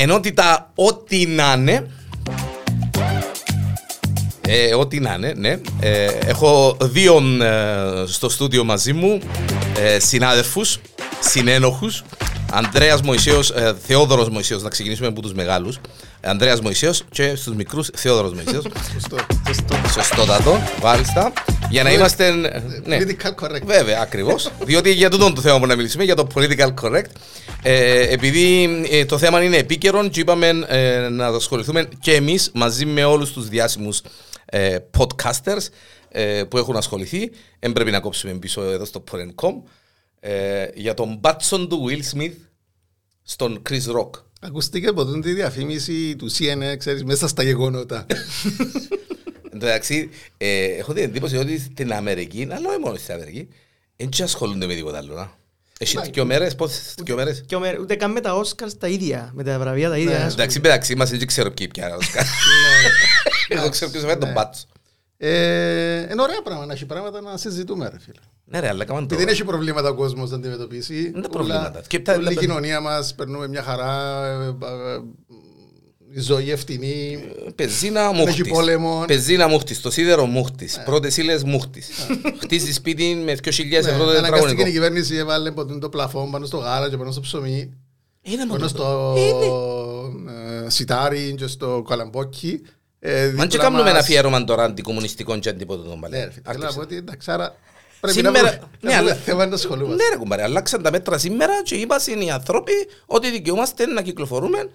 Ενότητα ό,τι να είναι. Ε, ό,τι να είναι, ναι. Ε, έχω δύο ε, στο στούντιο μαζί μου ε, συνάδελφους, συνένοχους. Ανδρέας Μωυσέος, ε, Θεόδωρος Μωυσέος, να ξεκινήσουμε από τους μεγάλους. Ανδρέας Μωυσέος και στους μικρούς Θεόδωρος Μωυσέος. Σωστό. Σωστότατο, βάλιστα. Για να είμαστε. Ναι, Political correct. βέβαια, ακριβώς. Διότι για τούτον το θέμα που να μιλήσουμε, για το political correct. Ε, επειδή ε, το θέμα είναι επίκαιρο, και είπαμε ε, να ασχοληθούμε και εμείς μαζί με όλους τους διάσημους ε, podcasters ε, που έχουν ασχοληθεί. Δεν πρέπει να κόψουμε πίσω εδώ στο Porn.com ε, για τον μπάτσον του Will Smith στον Chris Rock. Ακούστηκε από τον τη διαφήμιση του CNN, ξέρεις, μέσα στα γεγονότα. Εν τω μεταξύ, ε, έχω την εντύπωση ότι στην Αμερική, αλλά όχι μόνο στην Αμερική, δεν και ασχολούνται με τίποτα άλλο. να. Έχει δυο μέρες, πόσες δυο μέρες; Και ο Μερ- ούτε καν με τα Όσκαρς τα ίδια, με τα βραβεία τα ίδια. ας πούμε. Εντάξει, μεταξύ μας δεν ξέρω ποιοι πια. Όσκαρ. Εγώ ξέρω ποιος έφερε τον Μπάτσο. Ε, Είναι ωραία πράγματα να έχει πράγματα να συζητούμε, ρε φίλε. Ναι ρε, αλλά κάμαν το. Επειδή δεν έχει προβλήματα ο κόσμος να αντιμετωπίσει. τα ούλα- προβλήματα. Και τα- Όλη η τα- κοινωνία μας περνούμε μια χαρά. Ε, ε, ε, Η ζωή ευθυνή. Πεζίνα Δεν έχει μούχτης. πόλεμο. Πεζίνα μούχτης, το σίδερο μούχτης. Πρώτες ύλες μούχτης. Χτίζει σπίτι με 2.000 Ναι, ευρώ το Αναγκαστική τετραγωνικό. η κυβέρνηση έβαλε ποτέ το πλαφόν πάνω στο γάλα και πάνω στο ψωμί. Είναι μόνο Πάνω το. στο Είναι. ε, σιτάρι και στο καλαμπόκι. Ε, Μα και δίπλα κάνουμε ένα μας- αφιέρωμα τώρα αντικομμουνιστικό και αντίποτο των Ναι, παλιών. ρε φίλε, θέλω να πω ότι εντάξει, άρα πρέπει Σήμερα- να ναι, βρούμε αλλά- θέμα να ασχολούμαστε. Ναι ρε κουμπάρε, αλλάξαν τα μέτρα σήμερα και είπαν οι άνθρωποι ότι δικαιούμαστε να κυκλοφορούμε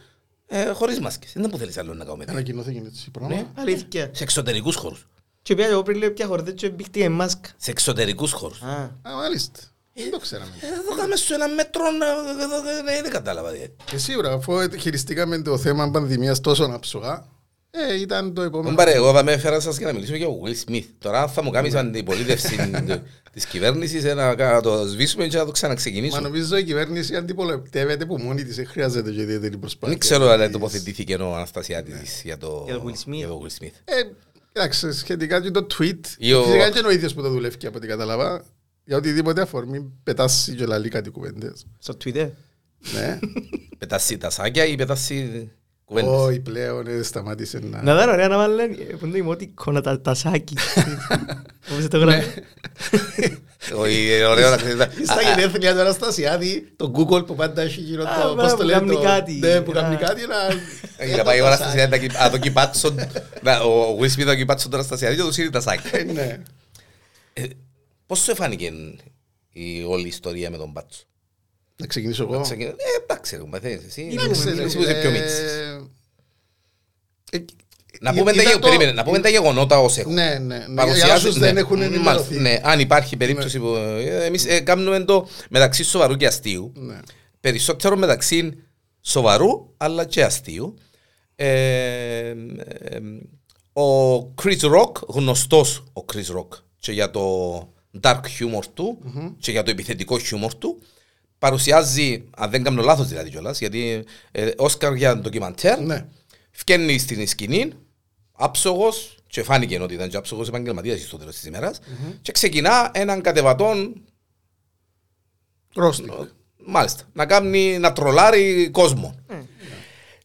ε, χωρίς μάσκες. Δεν που θέλεις άλλο να κάνουμε. Ανακοινώθηκε έτσι πράγμα. Ναι. Αλήθεια. Σε εξωτερικούς χώρους. Και πια εγώ πριν λέω πια χορδέ και μπήχτηκε μάσκα. Σε εξωτερικούς χώρους. Α, Α, μάλιστα. Δεν το ξέραμε. Ε, Εδώ κάμε σου ένα μέτρο, ε, εδώ, ε, δεν κατάλαβα. ε. Και σίγουρα, αφού χειριστήκαμε το θέμα πανδημίας τόσο άψογα, ε, ήταν το επόμενο. Κουμπάρε, εγώ θα με έφερα σας για να μιλήσω για τον Will Smith. Τώρα θα μου κάνεις αντιπολίτευση της κυβέρνησης ε, να κα- το σβήσουμε και να το Μα ξαναξεκινήσουμε. νομίζω η κυβέρνηση αντιπολιτεύεται που μόνη της, δεν χρειάζεται και ιδιαίτερη προσπάθεια. Δεν ξέρω αν τοποθετήθηκε ο Αναστασιάδης για το Για τον Will Smith. για τον Will Smith. Ε, εντάξει, σχετικά και το tweet, Ή ο- φυσικά και είναι ο ίδιος που το δουλεύει από ό,τι κατάλαβα, για οτιδήποτε αφορμή πετάσει και λαλεί κάτι κουβέντες. στο Twitter. Ναι, Πετάσει τα σάκια ή πετάσει κουβέντες. όχι πλέον ε, σταμάτησε να... Να ήταν ωραία να βάλουν ε, που είναι το emoticon, τα- τα σάκι. Όπως το γράφει. Όχι, είναι ωραίο να ξέρεις. Στα γενέθλια του Αναστασιάδη, το Google που πάντα έχει γύρω Α, το... μπράβο, Πώς το που λέει κάνει το... κάτι. Ναι, που Α. κάνει κάτι να... Για να πάει ο Αναστασιάδης να το κυπάτσον, να- ο Will Smith να κυπάτσον τον Αναστασιάδη και το σύρει τα σάκια. Ε, Ναι. Πώς σου εφάνηκε η όλη η ιστορία με τον Μπάτσο; Να ξεκινήσω εγώ. Ξεκινά- Ε, εντάξει, ρε, μαθαίνεις εσύ. Εντάξει, ρε, Εσύ που είσαι πιο ε, μίτσης. ε, Να ε, πούμε, τα, ήταν γε- το- περίμενε, να πούμε τα γεγονότα ως έχουν. Ναι, ναι. ναι. Για Παρουσιάζει- όσους δεν έχουν ναι, ενημερωθεί. μάλιστα, ναι, αν υπάρχει περίπτωση που. ε, Εμείς ε, κάνουμε το μεταξύ σοβαρού και αστείου. Ναι. Περισσότερο μεταξύ σοβαρού αλλά και αστείου. Ε, ε, ε, ο Chris Rock, γνωστός ο Chris Rock και για το dark humor του και για το επιθετικό humor του, παρουσιάζει, αν δεν κάνω λάθος δηλαδή κιόλας, γιατί ε, Όσκαρ για ντοκιμαντέρ, Ναι. Φκένει στην σκηνή, άψογος, και φάνηκε ότι ήταν και άψογος επαγγελματίας στο τέλος της ημέρας, και ξεκινά έναν κατεβατόν, Ρόστι. μάλιστα, να κάνει, να τρολάρει κόσμο.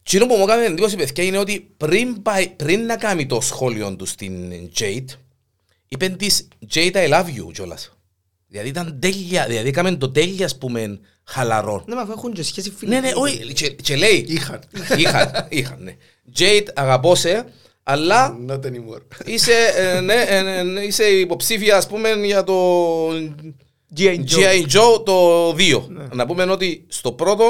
Τι που μου έκανε εντύπωση παιδιά είναι ότι πριν, πάει, πριν να κάνει το σχόλιο του στην Jade, είπε της Jade I love you κιόλας. Δηλαδή ήταν τέλεια, δηλαδή έκαμε το τέλεια ας πούμε χαλαρό. Ναι, μα αφού έχουν και σχέση φίλοι. Ναι, ναι, όχι, και, και λέει. Είχαν. Είχαν, είχαν, ναι. Jade, αγαπώ σε, αλλά Not anymore. είσαι, ε, ναι, ε, ναι, είσαι υποψήφια, ας πούμε, για το G.I. Joe. G.I. Joe το 2. Να πούμε ότι στο πρώτο,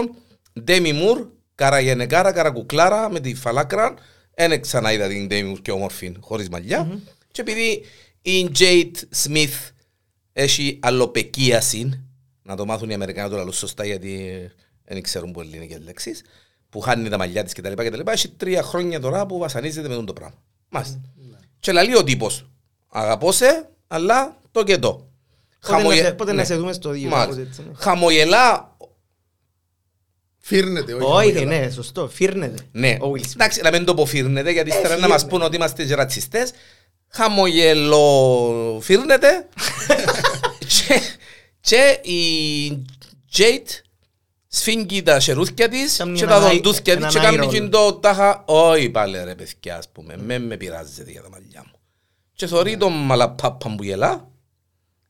Demi Moore, καραγενεκάρα, καρακουκλάρα, με τη φαλάκρα, δεν ξανά είδα την Demi Moore και όμορφη, χωρίς μαλλιά. Και επειδή η Jade Smith έχει αλλοπεκίαση, να το μάθουν οι Αμερικανοί τώρα σωστά γιατί δεν ξέρουν πολύ ελληνικές λέξεις, που χάνει τα μαλλιά της κτλ. κτλ. Έχει τρία χρόνια τώρα που βασανίζεται με τον το πράγμα. Μάλιστα. Και λαλεί ο τύπος, αγαπώ σε, αλλά το και το. Πότε να Χαμογε- σε- Πότε να ναι. σε δούμε στο δύο. Μάλιστα. κάπως έτσι, ναι. Χαμογελά, Φύρνεται, όχι. Όχι, χαμογελά. ναι, σωστό. Φύρνεται. ναι. Ο Will Smith. Εντάξει, να μην το αποφύρνετε, γιατί ύστερα να φύρνεται. μας πούν ότι είμαστε και ρατσιστές. Χαμογελοφύρνεται. και, και η Jade σφίγγει τα χερούθκια της Κάμνει και έναν τα eye- δοντούθκια της έναν και eye κάνει roll. και το τάχα όχι πάλι ρε παιδιά ας πούμε με με πειράζεται για τα μαλλιά μου και θωρεί τον μαλαπάπα που γελά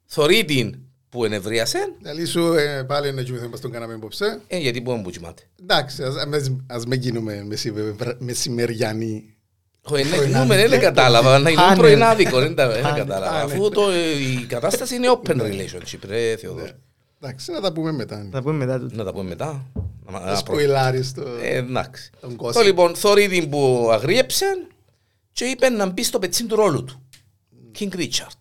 θωρεί την που ενευρίασε Δηλαδή σου ε, πάλι να κοιμηθούμε στον καναπέ απόψε. ε, γιατί που μου κοιμάται Εντάξει, ας- ας- ας μην γίνουμε μεσηβε- μεσημεριανοί. Όχι, να γίνουμε, δεν κατάλαβα, να γίνουμε Πάνε. πρωινάδικο, δεν τα- δεν Πάνε. κατάλαβα. Πάνε. Αφού το- η κατάσταση είναι open relationship, ρε Θεοδόρ. Εντάξει, να τα πούμε μετά. Θα πούμε μετά του. Να τα πούμε μετά. Να- να Να προ- σποιλάρεις το... Ε, εντάξει. Τον Το κόσμο. λοιπόν, θωρεί την που αγρίεψε και είπε να μπει στο πετσίν του ρόλου του. King Richard.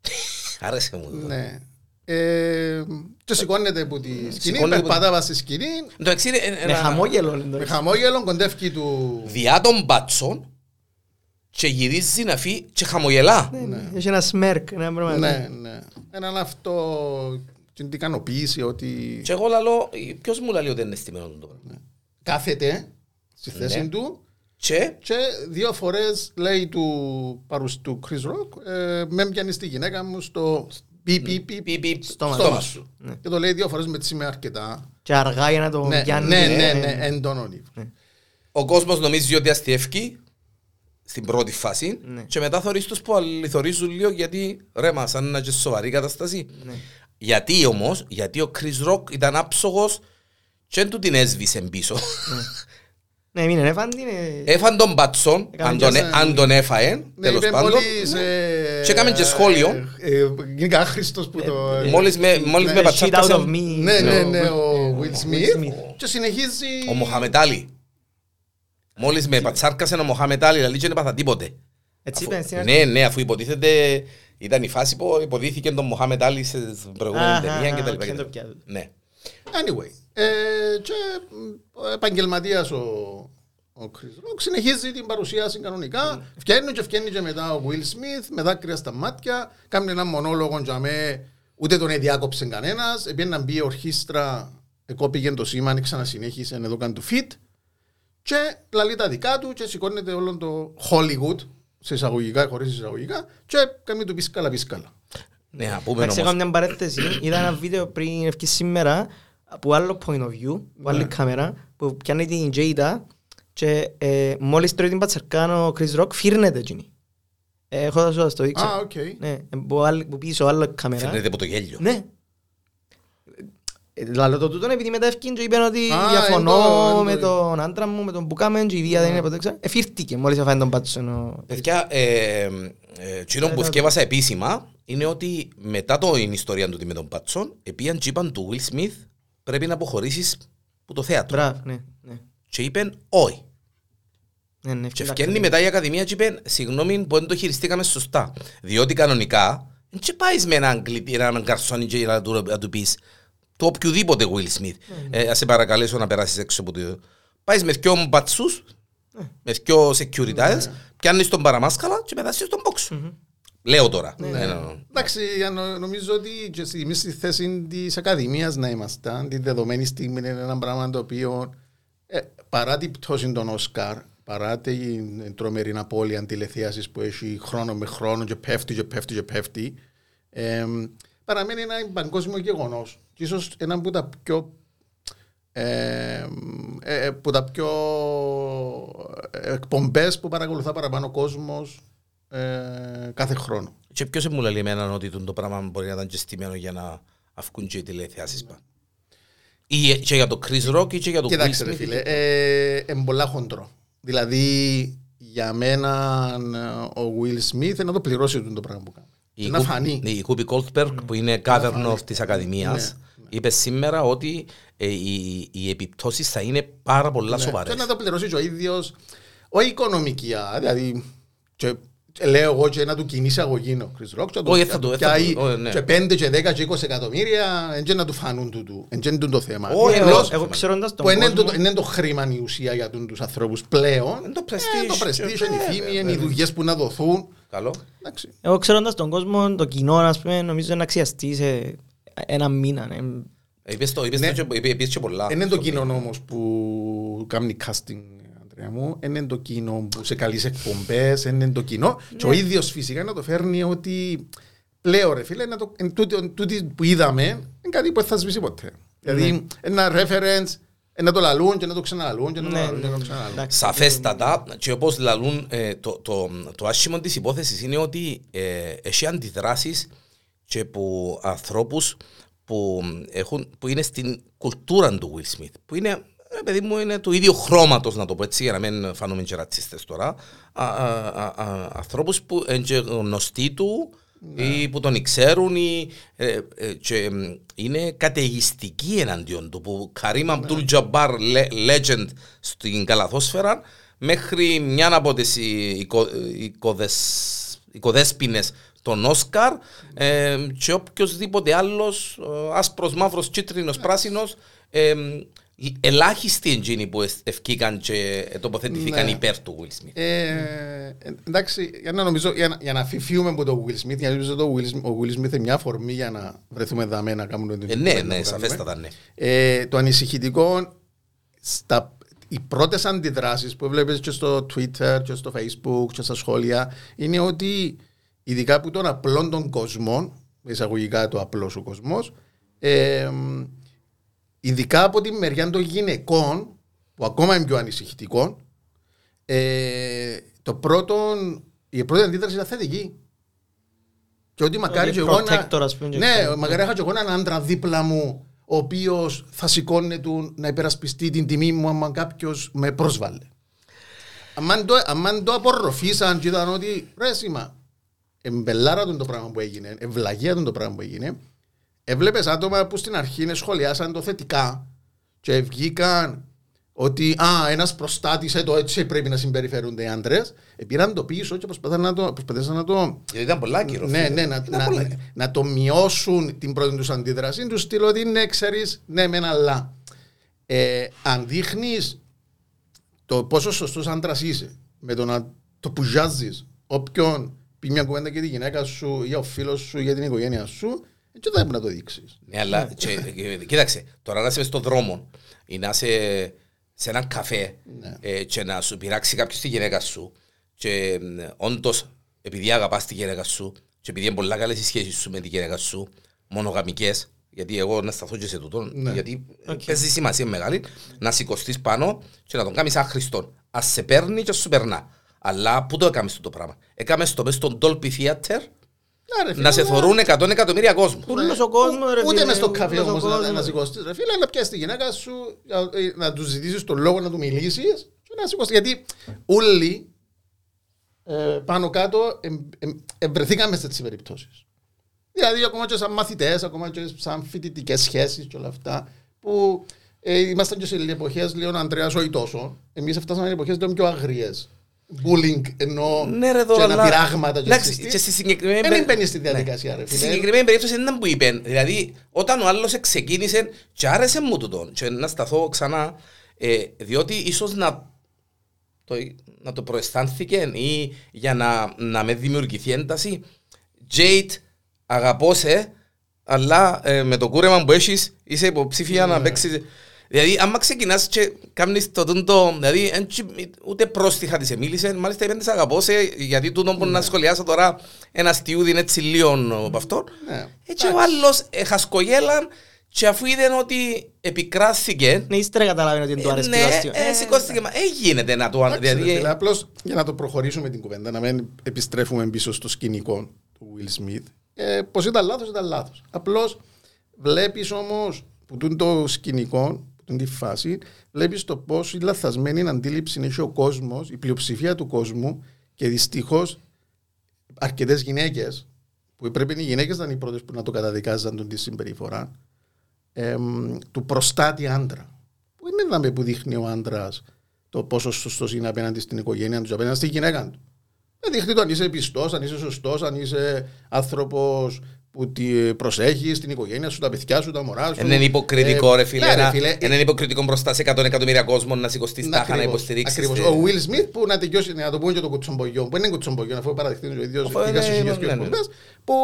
Άρεσε μου. το. Ναι. Ε, Και σηκώνεται από τη σκηνή, Σηκώνεται που- περπατά βάσει στη σκηνή, Το εξή είναι Με ένα- χαμόγελο. είναι το- με χαμόγελο κοντεύει του... διά των μπάτσων και γυρίζει να φύγει και χαμογελά. Ναι, Έχει ένα σμέρκ. ένα πράγμα. Ναι, ναι. Έναν αυτό την ικανοποίηση ότι Και εγώ λαλώ, ποιος μου λέει ότι είναι στημένο το πράγμα. κάθεται στη θέση Ναι. του Και; και δύο φορές λέει του παρούς του Chris Rock ε, με πιάνει στη γυναίκα μου στο πι πι πι πι, πι, Στόμα στόμα σου. σου. και το λέει δύο φορές με τις είμαι αρκετά Και αργά για να το ναι, πιάνει. ναι, ε, ναι, ναι, έντονο ύφο. Ο κόσμος νομίζει ότι αστιεύκει στην πρώτη φάση Ναι. και μετά θωρείς τους που αληθορίζουν λίγο γιατί ρε μα σαν να είναι και σοβαρή κατάσταση. Γιατί όμως, γιατί ο Chris Rock ήταν άψογος και δεν του την έσβησε πίσω. Ναι, μην είναι έφαντη. είναι- Έφαν τον Μπατσόν, Έκαμε αν τον, και ε- σαν- αν τον έφαε, Ναι, τέλος είπε πάντων. μόλις, ε, Και έκαμε και σχόλιο. ε, ε, Γίνηκα άχρηστος που το... Μόλις με, μόλις Ναι, με Shit out πατσάκασε of me. Ναι, ναι, ναι, Ναι, ο Will Smith Smith. και συνεχίζει... ο Μοχαμετάλη. Μόλις με πατσάρκασε ο Μοχαμετάλη, δηλαδή και δεν έπαθα τίποτε. Έτσι Αφού- είπαν στην αρχή. Ναι, ναι, αφού υποτίθεται ήταν η φάση που υποτίθηκε τον Μοχάμετ Άλι στην προηγούμενη Αχα, ταινία και τα οκ, λοιπά και τα το λοιπά. πιάνω. Ναι. Anyway, ε, και ο επαγγελματίας ο, ο Chris Rock συνεχίζει την παρουσίαση κανονικά. Φτιάχνει και φτιάχνει και μετά ο Will Smith με δάκρυα στα μάτια. Κάνει έναν μονόλογο για με ούτε τον εδιάκοψε κανένας. Επειδή να μπει η ορχήστρα, εκόπηγε το σήμα, ξανασυνέχισε εδώ κάνει το fit. Και λαλεί τα δικά του και σηκώνεται όλο το Hollywood σε εισαγωγικά, χωρίς εισαγωγικά και κάνει του πίσκαλα πίσκαλα. Ναι, να πούμε Εντάξει, όμως. έκανα μια παρένθεση. Είδα ένα βίντεο πριν ευκώ σήμερα από άλλο point of view, από άλλη κάμερα, που πιάνει την Jada και ε, μόλις τρώει την πατσαρκάν ο Chris Rock φύρνεται εκείνη. Ε, Έχω θα σου το δείξω. Α, οκ. Ναι, από άλλη- που πίσω άλλη κάμερα. Φαίνεται από το γέλιο. Ναι. Ε, Λαλό το τούτον επειδή μετά ευκήν και είπαν ότι Α, διαφωνώ εν το- εν με το- τον άντρα μου, με τον που κάμεν και η βία δεν είναι ποτέ ξα. Εφήρθηκε μόλις έφαγε τον πάτσον. ο- Παιδιά, ε, ε, εκείνο που θκεύασα επίσημα είναι ότι μετά την ιστορία του με τον Πατσόν, επίαν και είπαν του Will Smith πρέπει να αποχωρήσεις από το θέατρο. Μπράβο, ναι. ναι. Και είπαν όχι. Ναι, ναι, Και εντάξει. φτιάχνει μετά η Ακαδημία και είπε συγγνώμη που δεν το χειριστήκαμε σωστά. Διότι κανονικά δεν και πάεις με έναν, κλητή, έναν καρσόνι και να του, να του πεις το οποιοδήποτε Will Smith. Ε, ας σε παρακαλέσω να περάσεις έξω από το... Πάεις με δυο μπατσούς, με δυο securities, πιάνεις τον παραμάσκαλα και πετάσεις τον box σου. Λέω τώρα. Ε, ναι, ναι. Εντάξει, για νο- νομίζω ότι και στη- εμείς στη θέση της Ακαδημίας να ήμασταν, τη δεδομένη στιγμή είναι ένα πράγμα το οποίο ε, παρά την πτώση των Όσκαρ, παρά την τρομερή απώλεια τηλεθέασης που έχει χρόνο με χρόνο και πέφτει και πέφτει και πέφτει, ε, παραμένει ένα παγκόσμιο γεγονός. Και ίσως ένα από τα πιο ε, ε, που τα πιο εκπομπές που παρακολουθά παραπάνω ο κόσμος ε, κάθε χρόνο. Και ποιος μου λέει εμένα ότι το πράγμα μπορεί να ήταν και στημένο για να αυκούν και οι τηλεθεάσεις πάνω. Ή και για το Chris Rock ή και για το Will Κοιτάξτε ρε Smith. φίλε, ε, είναι πολλά χοντρό. Δηλαδή για μένα ε, ο Will Smith να το πληρώσει το πράγμα που κάνει. Η να Κου- φανεί. ναι, Η Κούπι Κόλτπεργκ που είναι governor της Ακαδημίας είπε σήμερα ότι ε, οι, οι επιπτώσεις θα είναι πάρα πολλά Και σοβαρές. να το πληρώσει και ο ίδιος, όχι οικονομική, α, δηλαδή και, και λέω εγώ και να του κινήσει αγωγή ο Chris Rock και να Όχι, του- θα το- να του θα το- πιάει όχι, ναι. και 5 και 10 και 20 εκατομμύρια εν και να του φανούν τούτου, εν και είναι το θέμα. Όχι, Εγώ- Απλώς Εγώ ξέροντας τον που είναι κόσμο... το, είναι το χρήμα η ουσία για τους ανθρώπους πλέον. Είναι το Ε, prestige. το prestige, είναι η Ε, φήμη, είναι οι δουλειές που να δοθούν. Καλό. Εντάξει. Εγώ ξέροντας τον κόσμο, το κοινό, ας πούμε, νομίζω να αξιαστεί σε ένα μήνα. ναι. Ε, Είπες το, είπες Ναι. το και- είπε- είπες και πολλά. Είναι το κοινό όμως που κάνει casting, Αντρέα μου. Είναι το κοινό που σε καλείς σε εκπομπές, είναι το κοινό. Και ο Ναι. ίδιος φυσικά να το φέρνει ότι πλέον ρε φίλε, να το, εν τούτη, εν τούτη που είδαμε, είναι κάτι που δεν θα σβήσει ποτέ. Δηλαδή, ένα reference, ε, να το λαλούν και να το ξαναλαλούν και να το Ναι, λαλούν και να το ναι. ξαναλαλούν. Εντάξει. Σαφέστατα και όπως λαλούν ε, το, το, το άσχημο της υπόθεσης είναι ότι ε, έχει αντιδράσεις και που ανθρώπους που, έχουν, που είναι στην κουλτούρα του Will Smith που είναι ε, παιδί μου είναι του ίδιου χρώματος να το πω έτσι για να μην φανούμε και ρατσίστες τώρα α, α, α, α, ανθρώπους που είναι και γνωστοί του ή που τον ξέρουν ή, ε, ε, και μ, είναι καταιγιστικοί εναντίον του που Καρίμ Αμπτούλ Τζαμπάρ legend στην καλαθόσφαιρα μέχρι μια από τις οικο, οικοδες, οικοδέσποινες των Όσκαρ ε, και οποιοδήποτε άλλος ε, άσπρος, μαύρος, κίτρινος, πράσινος ε, ελάχιστοι εντζήνοι που ευ- ευκήκαν και τοποθετηθήκαν Ναι. υπέρ του Will Smith. Ε, ε, εντάξει, για να, νομίζω, για, να, για να φυφίουμε από το Will Smith, γιατί νομίζω το Will, Smith- ο Will Smith είναι μια αφορμή για να βρεθούμε δαμέ να κάνουμε την Ε, ναι, κουβέντα ναι, που κάνουμε. σαφέστατα ναι. Ε, το ανησυχητικό, στα, οι πρώτες αντιδράσεις που βλέπεις και στο Twitter και στο Facebook και στα σχόλια είναι ότι ειδικά από τον απλό των κοσμών, εισαγωγικά το απλό ο κόσμο, ε, ειδικά από τη μεριά των γυναικών, που ακόμα είναι πιο ανησυχητικό, ε, το πρώτο, η πρώτη αντίδραση ήταν θετική. Και ότι μακάρι Ότι και εγώ να... protector, ας πούμε, και Ναι, κάτι. μακάρι είχα και εγώ έναν άντρα δίπλα μου ο οποίος θα σηκώνει του να υπερασπιστεί την τιμή μου άμα κάποιος με πρόσβαλε. Αν το, αμάν το απορροφήσαν και είδαν ότι ρε σήμα, εμπελάρα τον το πράγμα που έγινε, ευλαγία τον το πράγμα που έγινε, έβλεπες άτομα που στην αρχή σχολιάσαν το θετικά και βγήκαν ότι α, ένας προστάτησε το έτσι πρέπει να συμπεριφέρονται οι άντρες, πήραν το πίσω και προσπαθήσαν να το, προσπαθήσαν να το Γιατί ήταν πολλά κύριο. ναι, ναι, να, Ήταν να, πολλά. να, να το μειώσουν την πρώτη τους αντίδραση, τους στείλω ότι ναι, ξέρεις, ναι, μεν αλλά. Ε, αν δείχνεις το πόσο σωστός άντρας είσαι, με το να το πουζιάζεις όποιον πει μια κουβέντα για τη γυναίκα σου, για ο φίλος σου, για την οικογένεια σου, έτσι δεν πρέπει να το δείξεις. Ναι, αλλά και, και- κοίταξε, τώρα να είσαι μες στον δρόμο ή να είσαι σε έναν καφέ Ναι. ε, και να σου πειράξει κάποιος τη γυναίκα σου και ε, όντως επειδή αγαπάς τη γυναίκα σου και επειδή είναι πολλά καλές οι σχέσεις σου με τη γυναίκα σου, μονογαμικές, γιατί εγώ να σταθώ και σε τούτο, Ναι. γιατί παίζει σημασία μεγάλη, να σηκωστείς πάνω και να τον κάνεις άχρηστον. Ας σε παίρνει και ας σου περνά. Αλλά πού το έκαμες το πράγμα; Έκαμες το μες στον Dolby Theater να σε θωρούν 100 εκατομμύρια κόσμο. Ούλος ο κόσμος, ρε Ούτε φίλε, μες στο καφέ ούλος ο όμως να, κόσμος. να σηκωστεί. Ρε φίλε, να πιάσεις τη γυναίκα σου, ε, να τους ζητήσεις τον λόγο να του μιλήσεις και να σηκωστεί. Γιατί όλοι ε, πάνω κάτω εμ- εμ- ευρεθήκαμε σε τέτοιε περιπτώσεις. Δηλαδή, ακόμα και σαν μαθητές, ακόμα και σαν φοιτητικές σχέσεις και όλα αυτά, που ε, ήμασταν και σε εποχέ, λέει ο Αντρέα, όχι τόσο. Εμείς φτάσαμε σε εποχέ λίγο πιο αγριές. Bullying ενώ Ναι, ρε, εδώ, και αλλά- αναπηράγματα και Εντάξει, συστήσεις. και στη συγκεκριμένη Δεν περι- μπαίνει στη Ναι. διαδικασία, ρε Στη φίλε. συγκεκριμένη περίπτωση δεν ήταν που είπε. Δηλαδή, όταν ο άλλος ξεκίνησε και άρεσε μου τούτο και να σταθώ ξανά, ε, διότι ίσως να το, να το προαισθάνθηκε ή για να, να με δημιουργηθεί ένταση. Jade, αγαπώ σε, αλλά ε, με το κούρεμα που έχεις είσαι υποψήφια να παίξεις. Δηλαδή, άμα ξεκινάς και κάνεις το τούντο, δηλαδή, εν τσι- ούτε πρόστιχα της εμίλησες, μάλιστα είπαν της αγαπώ σε, γιατί τούτο που να σχολιάσω τώρα ένα στιούδι είναι έτσι λίγο από αυτό. Ναι. Έτσι ο άλλος ε, χασκογέλαν και αφού είδε ότι επικράθηκε, Ναι, ύστερα καταλάβαινε ότι δεν του άρεσε ναι, το αστείο. ε, σηκώστηκε, μα, ε, γίνεται να το... αν- Εντάξει, ρε Δηλαδή, φίλε, απλώς για να το προχωρήσουμε την κουβέντα, να μην επιστρέφουμε πίσω στο σκηνικό του Will Smith. Ε, Πώ ήταν λάθος, ήταν λάθος. Απλώς βλέπεις όμως που τούν το σκηνικό, που τούν τη φάση, βλέπεις το πώς η λαθασμένη αντίληψη έχει ο κόσμος, η πλειοψηφία του κόσμου και δυστυχώς αρκετές γυναίκες, που πρέπει οι γυναίκες να είναι οι πρώτες που να το καταδικάζαν τον τη συμπεριφορά, εμ, του προστάτη άντρα. Που είναι να με που δείχνει ο άντρας το πόσο σωστός είναι απέναντι στην οικογένεια του, απέναντι στη γυναίκα του. Δεν δείχνει το αν είσαι πιστός, αν είσαι σωστός, αν είσαι άνθρωπος που τη προσέχεις την οικογένεια σου, τα παιδιά σου, τα μωρά σου. Δεν είναι υποκριτικό Ε, ρε φίλε, ναι, ρε να- φίλε, δεν είναι υποκριτικό μπροστά σε 100 εκατομμύρια κόσμο να σηκωστείς να τάχα να ακριβώς, υποστηρίξεις. ακριβώς. τη- Ο Will Smith που να τελειώσει, να το πούμε και το κουτσομπογιό, που δεν είναι κουτσομπογιό, αφού παραδεχτεί ο ίδιο Αφού πήγα είναι- στι χιλιάδε ναι, ναι. εκπομπές, που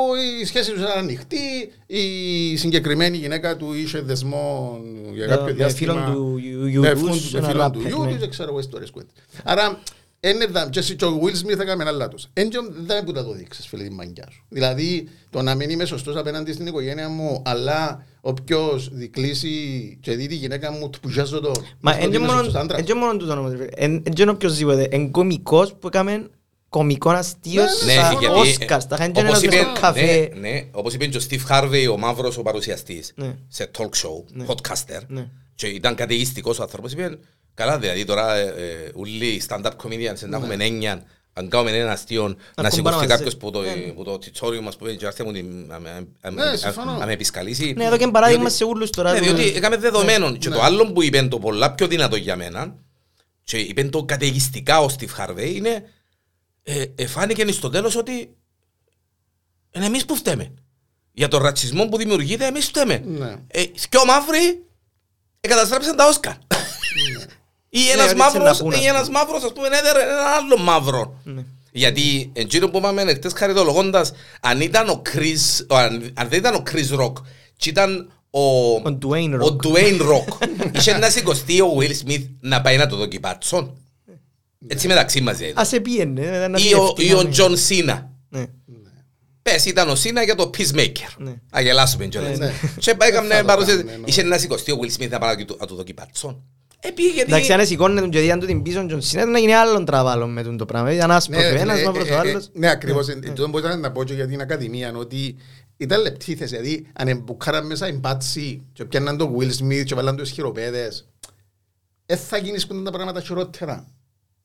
η σχέση τους ήταν ανοιχτή, η συγκεκριμένη γυναίκα του είχε δεσμό για Ε, κάποιο με διάστημα. φίλον του γιου- γιου με τους, φίλον του- με ένα φίλον του ράπερ, γιου ναι. τους, δεν ξέρω εγώ ιστορίες κουβέντες. Άρα είναι δα- και εσύ και ο Will Smith θα κάνει ένα λάθος. Εν και δεν που θα το δείξεις φίλε τη μαγκιά σου. Δηλαδή το να μην είμαι σωστός απέναντι στην οικογένεια μου αλλά όποιος δικλείσει και δει τη γυναίκα μου του πουσιάζω το Μα ότι εν και είμαι μόνο- σωστός άντρας. εν και μόνο τούτο όμως, ρε φίλε. Εν εν και είναι οποιοσδήποτε. Εν κωμικός που έκαμε κωμικό αστείος Ναι, στα γιατί, Όσκαρ, στα χάνει και όπως ένας είπε- στο καφέ. ναι, ναι, όπως είπε και ο Steve Harvey, ο μαύρος ο παρουσιαστής, Ναι. σε talk show, podcaster, Ναι. και ήταν καταιγιστικός ο άνθρωπος, είπε, καλά, δηλαδή τώρα ε, ε, όλοι οι stand-up comedians να έχουμε έννοια, αν κάνουμε ένα αστείο, να ακούν σηκωθεί πάνω μαζί. κάποιος που το- Ναι, ναι. που το τσιτσόριο μας που είπε, «Και άρθε μου την- να με- να με- Ναι, συμφωνώ. να με επισκαλίσει». Ναι, εδώ και παράδειγμα Διότι- σε όλους τώρα. Ναι, του- διότι έκαμε δεδομένο. Και Ναι. το άλλο που είπε το πολλά πιο δυνατό για μένα, και είπε το καταιγιστικά ο Steve Harvey, είναι ε, ε, φάνηκε στο τέλος ότι είναι εμείς που φταίμε. Για τον ρατσισμό που δημιουργείται, εμείς φταίμε. Ναι. Ε, δυο μαύροι ε, καταστρέψαν τα Όσκαρ. Ή ένας ότι μαύρος, έτσι να πούνε, ή ένας μαύρος, ας πούμε, έδερε έναν άλλο μαύρο. Ναι. Γιατί εκείνο που είπαμε χτες χαριτολογώντας, αν ήταν ο Chris, ο- αν, αν δεν ήταν ο Chris Rock, και ήταν ο, Ο Dwayne ο Rock. Dwayne Rock, είχε να σηκωστεί ο Will Smith να πάει να το δοκι πάτσον. Έτσι μεταξύ μας δηλαδή. Ας επίενε. ε, να Ή πει ο, εύκολα, ή ο ναι. John Cena. Ναι. Πες ήταν ο Cena για το Peacemaker. Ναι. Αγελάσουμε κιόλας. Ναι. Και πάει Δεν θα έκαμε το παρουσίαση. κάνουμε, εννοώ. Είχε να σηκωστεί ο Will Smith να πάει να του- να του δοκι πάτσον. Επί γιατί... Εντάξει, αν σηκώνε τον και διάν του την πίσω, τον Σινέτ να γίνει άλλον τραβάλο με τον το πράγμα. Ήταν άσπρος ο ένας, ναι, μαύρος ε, ο ε, άλλος. ε, Ναι, ακριβώς. Ε, Τούτο που ήθελα να πω και για την Ακαδημία, ότι ήταν λεπτή θέση. Δηλαδή, αν εμπουκάραν μέσα η μπάτσι και πιάνναν τον Will Smith και βάλαν τους χειροπέδες, δεν θα γίνουν τα πράγματα χειρότερα.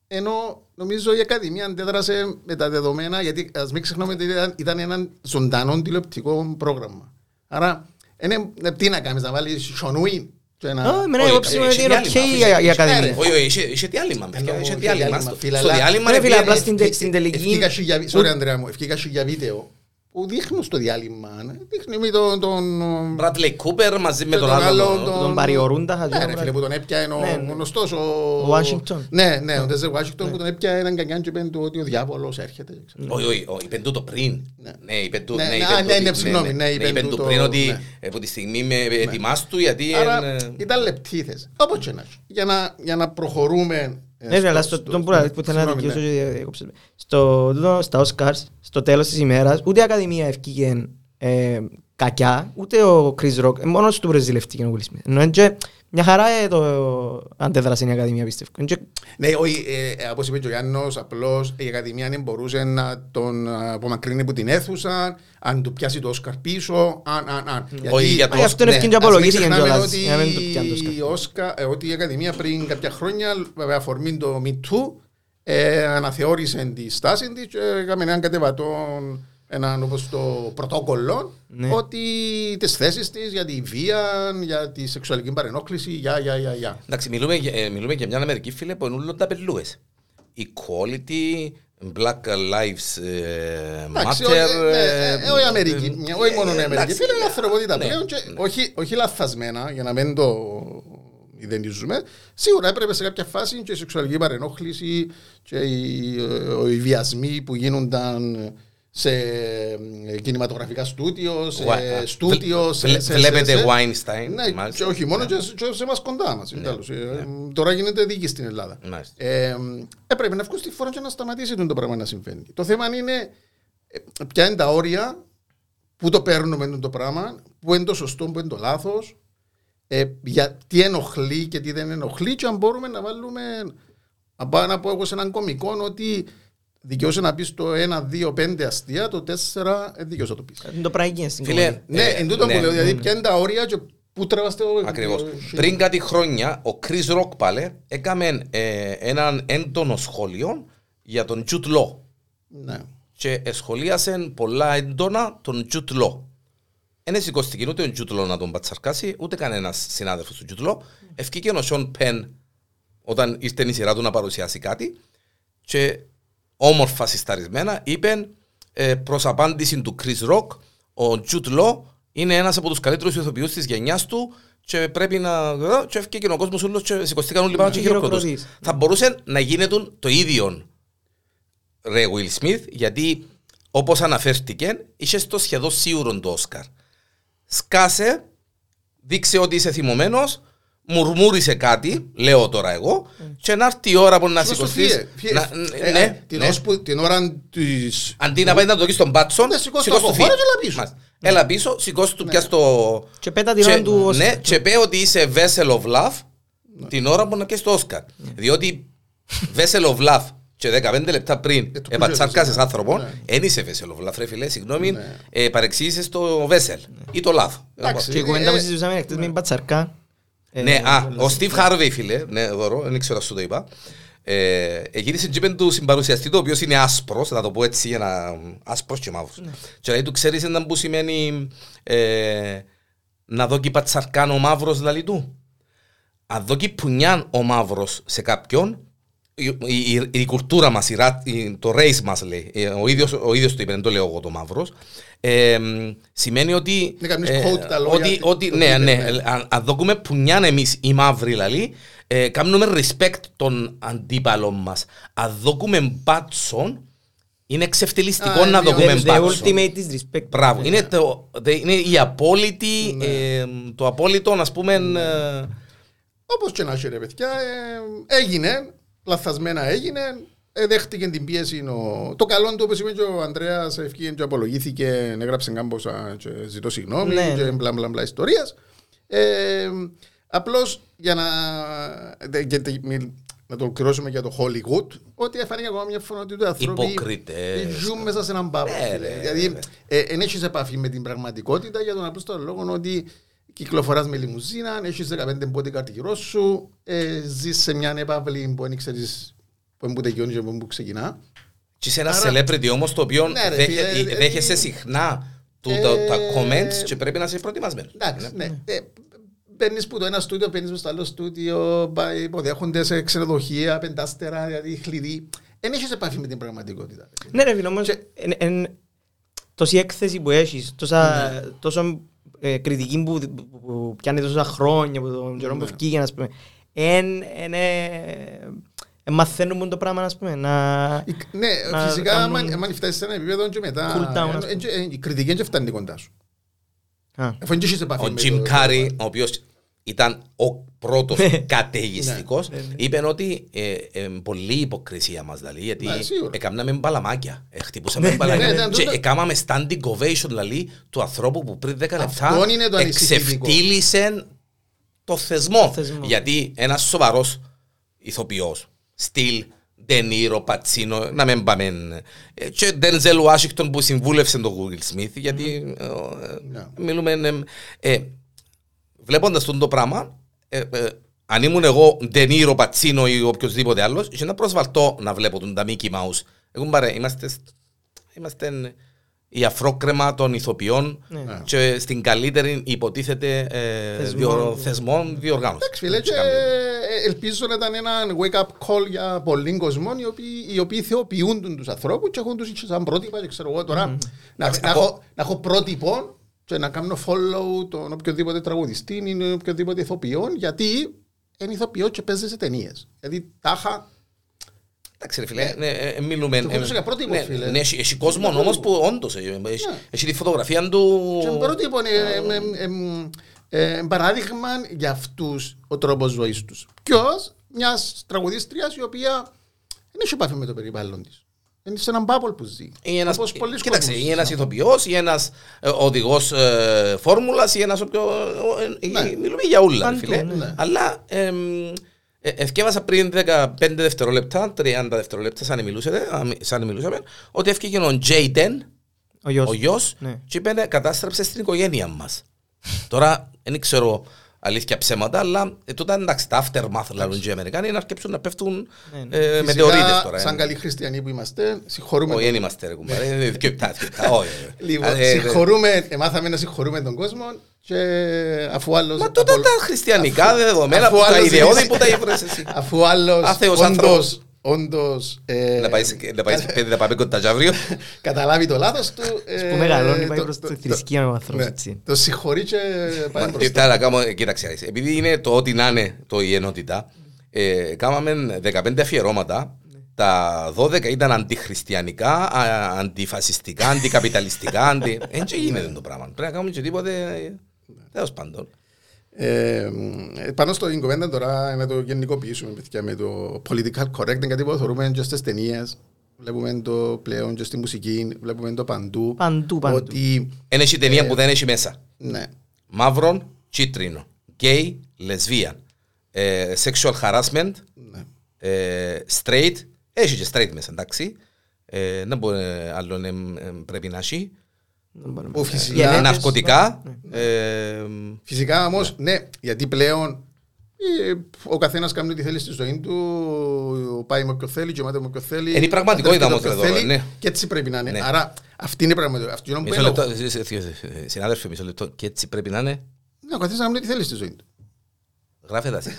Ενώ νομίζω η Ακαδημία αντέδρασε με τα δεδομένα, γιατί ας μην ξεχνάμε ότι ήταν, ήταν ένα ζωντανό τηλεοπτικό πρόγραμμα. Άρα, είναι, ε, τι να κάνεις, να βάλεις Σονουίν και να... Α, εμένα η Όχι, άποψη μου ε, είναι ότι είναι έχει οκ διάλειμμα, η- η ε, Ακαδημία. ρε. Όχι, όχι, είχε- είχε διάλειμμα. παιδιά, Εννοώ, Είχε είχε διάλειμμα. διάλειμμα, Στο- φίλε, Στο αλλά- διάλειμμα Ρε ρε φίλε, πήγαινε- απλά στην τε- στην τελική... Ευκήκα σου για- Sorry, Ανδρέα μου, ευκήκα σου για βίντεο που δείχνουν στο διάλειμμα. ναι. Δείχνει με τον... τον Bradley Cooper μαζί με και τον τον άλλο. άλλον, τον- τον παριορούν τα Ναι, χαζιά, ρε πράγμα. φίλε, που τον έπιανε ο Ναι, ναι. γνωστός ο... Ο Washington. Ναι, ναι, ο Ντέζε Washington που τον έπιανε έναν καγκάν και είπε του ότι ο διάβολος έρχεται. ξέρω. Όχι, όχι, όχι, είπεν τούτο πριν. Ναι. Ναι, είπεν του- Ναι, ναι, ναι, είπεν α, του ναι, ότι- ναι, συγγνώμη, ναι, είπεν είπεν του του το- πριν ότι ναι. ε, από τη στιγμή με ετοιμάστου γιατί... Άρα ε, ήταν λεπτή η θέση. Όπως και να έχει. Για να- Για να προχωρούμε... ε, Ναι, ρε, αλλά στο- στο- στο- τον που να- που θέλω να Συγγνώμη, δικαιώσω ναι. και διακόψες με. Στο- τούτο, Στα Oscars, στο τέλος της ημέρας, ούτε η Ακαδημία ευκήγε ε, κακιά, ούτε ο Chris Rock, ε, μόνος του πρεζηλευτήκε ο Will Smith. Ενώ είναι και μια χαρά ε, το αντέδρασε η Ακαδημία, πιστεύω. Είναι και- Ναι, όχι, ε, ε, όπως είπε και ο Γιάννος, απλώς η Ακαδημία δεν μπορούσε να τον ε, απομακρύνει από την αίθουσα, αν του πιάσει το Όσκαρ πίσω, αν, αν, αν. Όχι, για το Μα γι' αυτό είναι Ναι, ευκαιρία και ας μην απολογήθηκε ξεχνάμε κιόλας, ότι για να μην το πιάνει το η Όσκαρ. Όσκα- ε, ότι η Ακαδημία πριν κάποια χρόνια, με αφορμή το Me Too, ε, αναθεώρησε τη στάση της και έκαμε έναν κατεβατόν έναν όπως το πρωτόκολλο Ναι. ότι τις θέσεις της για τη βία, για τη σεξουαλική παρενόχληση, για, για, για, για. Εντάξει, μιλούμε, για- ε, μιλούμε για μια Αμερική φίλε που είναι τα πελούες. Equality, Black Lives ε, Εντάξει, Matter. όχι, ναι, ε, ε, όχι η Αμερική, ε, μια- όχι μόνο η ε, Αμερική. εντάξει, Φίλε, είναι ανθρωπότητα ναι, πλέον και ναι. όχι- όχι λαθασμένα, για να μην το ιδενίζουμε. Σίγουρα έπρεπε σε κάποια φάση και η σεξουαλική παρενόχληση και οι, ε, οι βιασμοί που γίνονταν σε ε, κινηματογραφικά στούτιο, σε Γουα- στούτιο, σε- βλέ- σε- Βλέπετε σε- σε- Weinstein. Ναι, μάλιστα. και όχι μόνο Ναι. και σε- και σε εμάς κοντά μας. τέλος. Ε, Τώρα γίνεται δίκη στην Ελλάδα. Μάλιστα. Ε, έπρεπε να βγουν στη φορά και να σταματήσει το πράγμα να συμβαίνει. Το θέμα είναι ε, ποια είναι τα όρια, πού το παίρνουμε το πράγμα, πού είναι το σωστό, πού είναι το λάθος, ε, για τι ενοχλεί και τι δεν ενοχλεί, και αν μπορούμε να βάλουμε. Να πάω να πω εγώ σε έναν κωμικό ότι δικαιούσε να πεις το 1, 2, 5 αστεία, το 4 δεν δικαιούσε να το πεις. Είναι το πράγμα στην Φίλε, κομμάτια. Ναι, ε, εν τούτο ναι. που λέω, δηλαδή ποια είναι τα όρια και πού τραβάστε το. Ακριβώς. το- Πριν κάτι χρόνια, ο Chris Rock πάλι έκαμε ε, έναν έντονο σχόλιο για τον Jude Law Ναι. και εσχολίασε πολλά έντονα τον Jude Law. Δεν σηκώστηκε ούτε ο Jude Law να τον πατσαρκάσει, ούτε κανένας συνάδελφος του Jude Law. Ευκήκε ο Σον Πεν όταν ήρθε η σειρά του να παρουσιάσει κάτι και όμορφα συσταρισμένα είπε ε, προς απάντηση του Chris Rock ο Jude Law είναι ένας από τους καλύτερους ηθοποιούς της γενιάς του και πρέπει να... και έφυγε ο κόσμος όλος και σηκωστήκαν όλοι πάνω και χειροκροτούσαν. Χειροκροτείς. Θα μπορούσε να γίνεται το ίδιο ρε Will Smith γιατί όπως αναφέρθηκε είχε στο σχεδόν σίγουρο το Όσκαρ. Σκάσε, δείξε ότι είσαι θυμωμένος, μουρμούρισε κάτι, λέω τώρα εγώ, και να έρθει η ώρα που να Σηκώσου, σηκωστείς. φύγε, φύγε. να- Ε, Ναι, ε, την ναι. ως που- Την ώρα της... Αντί να πάει να το δεις στον μπάτσον, Ναι, σηκώσου σηκώσου από φύγε. χώρα και έλα πίσω. Μάλιστα. Έλα πίσω, σηκώσου του πια στο... Και πέτα την Και- ώρα του Όσκαρ. Ναι, και πέ ότι είσαι vessel of love την ώρα που να πιέσει το Όσκαρ. Διότι vessel of love και 15 λεπτά πριν Ε, το επατσάρκασες πούσε, άνθρωπο, ναι. δεν είσαι vessel of love, ρε φίλε, συγγνώμη, ε, παρεξήγησες το vessel ή το love. Εντάξει. Και η κουβέντα που Ε, συζητούσαμε χτες με την Πατσαρκά. Ε, Ναι, α, ε, ο Steve Harvey, φίλε, ναι, δωρώ, δεν ξέρω αν σου το είπα. Ε, γύρισε και είπε του συμπαρουσιαστή του, ο οποίος είναι άσπρος, θα το πω έτσι, για να... άσπρος και μαύρος. Και λέει του, ξέρεις έναν που σημαίνει ε, να δω και πατσαρκάν ο μαύρος, δηλαδή του; Αν δω και πουνιάν ο μαύρος σε κάποιον, η, η, η, η κουλτούρα μας, η, ρα- η- το race μας λέει, ε, ο ίδιος, ο ίδιος το είπε, δεν το λέω εγώ το μαύρος, ε, σημαίνει ότι... Ναι, κάνεις quote τα λόγια, ότι, το- ότι, το ναι, είπε, ναι, ναι. αν, αν δούμε πουνιάν εμείς οι μαύροι λαλοί, ε, κάνουμε respect των αντίπαλων μας. Αν δούμε μπάτσον, είναι εξευτελιστικό Α, να είναι δούμε The μπάτσον. ultimate disrespect. Μπράβο. Είναι, το, δε- είναι η απόλυτη, Ναι. ε, το απόλυτο, ας πούμε, ε, Όπως και να έχει ρε παιδιά, ε, έγινε, λαθασμένα έγινε, ε, δέχτηκε την πίεση. Ο... Το καλό του, όπως είπε και ο Ανδρέας, ευκήγε και απολογήθηκε, έγραψε κάμποσα και ζητώ συγγνώμη Ναι, και ναι. μπλα μπλα μπλα ιστορίας. Ε, απλώς για να, δε- γιατί μι- να το ολοκληρώσουμε για το Hollywood, ότι έφανε ακόμα μια φορά ότι οι άνθρωποι Υποκρίτες. ζουν μέσα σε έναν πάπο. Ναι, φίλε. ρε, Δηλαδή, δεν έχεις επαφή με την πραγματικότητα για τον απλούστο λόγο ότι κυκλοφοράς με λιμουζίνα, έχεις 15 bodyguard γύρω σου, ε, ζεις σε μια επαύλη που δεν ξέρεις πού που τελειώνει και πού ξεκινά. Και σε ένα Άρα- celebrity όμως το οποίο Ναι, ρε, δέχε- φίλε, ε, δέχεσαι ε, συχνά του, ε, τα, τα comments και πρέπει να είσαι προετοιμασμένος. Εντάξει, ναι. Ε, Παίρνεις που το ένα στούντιο, παίρνεις στο άλλο στούντιο, πάει- υποδέχονται σε ξενοδοχεία, πεντάστερα, δηλαδή χλειδί. Δεν έχεις επαφή με την πραγματικότητα. Ναι ρε φίλε, όμως εν- εν- τόση έκθεση που έχεις, τόσα, Ναι. τόσο ε, κριτική που, που, που πιάνει τόσα χρόνια, που τον καιρό που Ναι. ευκήγε, ας πούμε, εν, εν, ε, ε, μαθαίνουμε το πράγμα, ας πούμε, να... Ναι, να φυσικά, κάνουν άμα άμα φτάσει σε ένα επίπεδο και μετά. cool down, ας ε, ε, ε, Η κριτική δεν φτάνει κοντά σου. Α, Αφού δεν έχεις επαφή Ο με Jim το- Carrey, ο οποίος ήταν ο πρώτος Ναι. καταιγιστικός, είπε ότι ε, ε, πολλή υποκρισία μας δηλαδή, γιατί Ναι, σίγουρα. έκαναμε μπαλαμάκια, ε, χτυπούσαμε Ναι, μπαλαμάκια ναι, ναι, και τούτο- έκαναμε standing ovation δηλαδή του ανθρώπου που πριν 10 λεπτά Αυτό είναι το ανησυχητικό. εξευτήλισε το θεσμό. θεσμό. Γιατί ένας σοβαρός ηθοποιός, στυλ, Ντενίρο, Πατσίνο, να μην πάμε. ε, Και Ντένζελ Ουάσιγκτον που συμβούλευσε τον Google Smith, γιατί ε, ε, Ναι. μιλούμε. Ε, ε, Βλέποντας τον το πράγμα, ε, ε, αν ήμουν εγώ Ντενίρο, Πατσίνο ή οποιοδήποτε άλλος, είχε να προσβαλτώ να βλέπω τον τα Mickey Mouse. Εγώ μπαρέ, είμαστε, σ- είμαστε η αφρόκρεμα των ηθοποιών Ναι. και στην καλύτερη υποτίθεται ε, Θεσμών. διο, θεσμών διοργάνωσης. Εντάξει φίλε, και ε, ελπίζω να ήταν ένα wake up call για πολλοί κόσμο οι οποίοι, οι οποίοι θεοποιούν τους ανθρώπους και έχουν τους σαν πρότυπα και ξέρω εγώ τώρα να, Εντάξει, να, από- έχω, να έχω πρότυπο και να κάνω follow τον οποιοδήποτε τραγουδιστή ή οποιοδήποτε ηθοποιό γιατί είναι ηθοποιό και παίζει σε ταινίες. Δηλαδή τάχα Εντάξει ρε φίλε, ναι, ε, ε, μιλούμε... Το χωρίζω για πρότυπο, ναι, φίλε. Ναι, έχει έχει κόσμο όμως που όντως ε, έχει- Ναι. έχει τη φωτογραφία του... Και πρότυπο είναι ε, ε, ε, ε, παράδειγμα για αυτούς ο τρόπος ζωής τους. Ποιος; Μιας τραγουδίστριας η οποία δεν έχει επαφή με το περιβάλλον της. Είναι σε έναν μπάπολ που ζει. Ή ένας, Όπως πολλοί κοίταξε, κόσμος. ή ένας ηθοποιός, ή ένας ε, οδηγός ε, φόρμουλας, ή ένας όποιο... ε, ε, Ναι. Μιλούμε για όλα, ρε Παντού, φίλε. ναι. Αλλά εμ, ε, ευκέβασα πριν 15 δευτερόλεπτα, 30 δευτερόλεπτα, σαν μιλούσατε, α, μι- σαν μιλούσαμε, ότι έφυγε ο Τζέιτεν, Ο γιος. ο γιος, Ναι. και είπε «Ναι, κατάστρεψε στην οικογένεια μας. Τώρα, δεν ξέρω αλήθεια ψέματα, αλλά ε, τούτα εντάξει, τα aftermath λαλούν και οι Αμερικάνοι να αρκέψουν να πέφτουν Ναι, ναι. ε, Φυσικά, μετεωρίτες τώρα. Σαν ε. καλοί χριστιανοί που είμαστε, συγχωρούμε. Όχι, τον- δεν είμαστε ρε κουμπάρε, είναι δύο επτά, δύο επτά, όχι, ρε. Λοιπόν, Ε, ε, συγχωρούμε, ε, μάθαμε να συγχωρούμε τον κόσμο και αφού άλλος... Μα τότε απολ- τα χριστιανικά δεδομένα, αφού που τα άλλος ιδεώδη ζήσει- που τα ήβρες εσύ. Αφού άλλος Άθεος όντως, όντως ε, Να πάει σε- να πάει σε πέντε, να πάμε κοντά αύριο. καταλάβει το λάθος του... ε, Που μεγαλώνει πάει το- προς το- τη το- θρησκεία ο άνθρωπος, ναι, έτσι. Το συγχωρεί και πάει Μα, μπροστά. τι να κάνω, ε, κοίταξε, Άρης, επειδή είναι το ό,τι να είναι το η ενότητα, ε, κάναμε 15 αφιερώματα. Τα 12 ήταν αντιχριστιανικά, α, αντιφασιστικά, αντικαπιταλιστικά. Αντι... Έτσι γίνεται το πράγμα. Πρέπει να κάνουμε και τίποτε. ε, Τέλος πάντων. Ε, πάνω στο κουβέντα τώρα να το γενικοποιήσουμε παιδιά, με το political correct είναι κάτι που θεωρούμε και στις ταινίες βλέπουμε το πλέον και στη μουσική βλέπουμε το παντού Παντού, παντού. ότι Ένα έχει ταινία που δεν έχει μέσα. ναι, Μαύρον, κίτρινο. Γκέι, λεσβία. Ε, sexual harassment, ναι. ε, straight. Έχει και straight μέσα, εντάξει. Ε, δεν μπορεί άλλο ε, ε, πρέπει να έχει. Δεν μπορούμε. Που φυσικά- Οι ενέργειες- Ναρκωτικά. ε, Φυσικά όμως, ναι, γιατί πλέον ε, ο καθένας κάνει ό,τι θέλει στη ζωή του, πάει με όποιον θέλει, κοιμάται με όποιον θέλει. Είναι η πραγματικότητα παντρεύεται όμως όποιον εδώ, θέλει ναι. Και έτσι πρέπει να είναι. Ναι. Άρα αυτή είναι η πραγματικότητα. Αυτό είναι που Μισό έλεγα. λεπτό, ε, ε, ε, συνάδελφε, μισό λεπτό. Και έτσι πρέπει να είναι. Ναι, ο καθένας να κάνει ό,τι θέλει στη ζωή του. Γράφε τα. εσύ.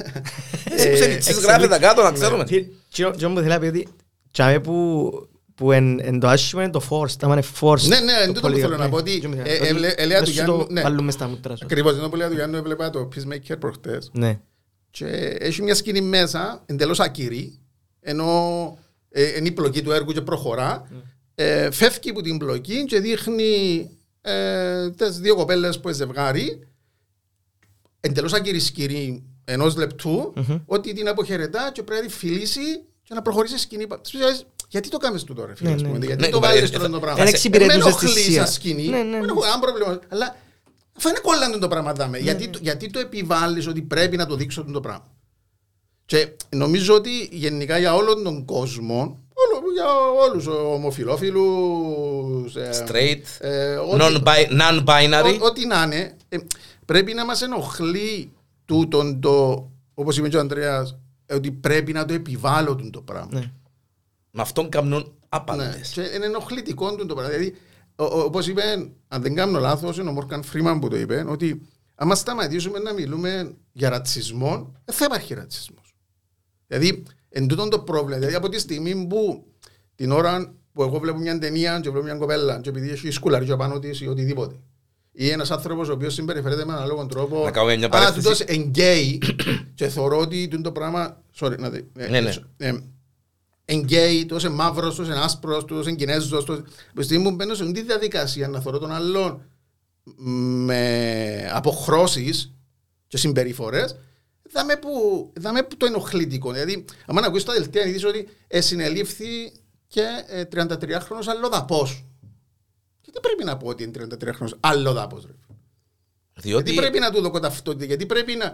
Εσύ που σε λυτσείς, γράφε τα κάτω να ξέρουμε. Τι- τι- τι όμως θέλω να πει ότι τσάμε που που εν, εν το άσχημο είναι το forced, άμα είναι forced. Ναι, ναι, εν το τούτο που political, θέλω να ναι. πω ότι, Τι μου ε, θέλει, ε, ότι ελε- ελέα του μες σου Γιάννου, το ναι. βάλουμε στα μούτρα σου. Ακριβώς ενώ που λέει του Γιάννου έβλεπα το Peacemaker προχτές. Ναι. Και έχει μια σκηνή μέσα εντελώς ακυρή, ενώ ε, είναι η πλοκή του έργου και προχωρά. Ε, φεύγει από την πλοκή και δείχνει ε, τι δύο κοπέλες που είναι ζευγάρι, εντελώς ακυρή σκηνή ενός λεπτού, ότι την αποχαιρετά και πρέπει να τη φιλήσει και να προχωρήσει σκηνή. Της λες, Γιατί το κάνεις του τώρα, φίλε, Ναι, ας ναι, πούμε, ναι. γιατί Ναι, το μα, βάζεις ε, τώρα το ε, πράγμα. Εν Ε, εξυπηρετούσε με ενοχλείς στη θυσία. σαν σκηνή, Ναι, ναι, δεν ναι. έχω κανένα πρόβλημα. Αλλά αφού είναι κόλλαντο το πράγμα δάμε. Γιατί, το- γιατί το επιβάλλεις ότι πρέπει να το δείξω το πράγμα. Και νομίζω ότι γενικά για όλον τον κόσμο, όλο, για όλους ομοφιλόφιλους, ε, Straight, ε, ό,τι- non-bi- non-binary. Ό- Ό,τι να είναι, ε, πρέπει να μας ενοχλεί τούτον το, όπως είπε και ο Ανδρέας, ε, ότι πρέπει να το επιβάλλω τούτο το πράγμα. Ναι. Με αυτόν κάνουν Ναι, άπαντες. και είναι ενοχλητικό τούτο το πράγμα. Δηλαδή, ο- ο- όπως είπε, αν δεν κάνω λάθος, είναι ο Μόρκαν Φρήμαν που το είπε, ότι άμα σταματήσουμε να μιλούμε για ρατσισμό, δεν θα υπάρχει ρατσισμός. Δηλαδή, εν τούτον το πρόβλημα, δηλαδή από τη στιγμή που την ώρα που εγώ βλέπω μια ταινία και βλέπω μια κοπέλα και επειδή έχει σκουλαριά πάνω της ή οτιδήποτε ή ένας άνθρωπος ο οποίος συμπεριφέρεται με έναν λόγο τρόπο Να κάνουμε μια «Α, παρένθεση». τούτος είναι γκέι και θεωρώ ότι τούτο το πράγμα sorry, να δει, ε, Ναι, ναι. Ε, είναι γκέι, τόσο είναι μαύρος, τόσο είναι άσπρος, τόσο είναι κινέζος. Τόσο... Από τη στιγμή που μπαίνω σε αυτή τη διαδικασία να θεωρώ τον άλλον με αποχρώσεις και συμπεριφορές, δάμε που, δάμε που το ενοχλητικό. Δηλαδή, άμα να ακούεις τα δελτία ειδήσεις ότι ε, συνελήφθη και ε, 33χρονος αλλοδαπός. Γιατί πρέπει να πω ότι είναι 33χρονος αλλοδαπός, ρε. Διότι Γιατί πρέπει να του δω ταυτότητα, γιατί πρέπει να,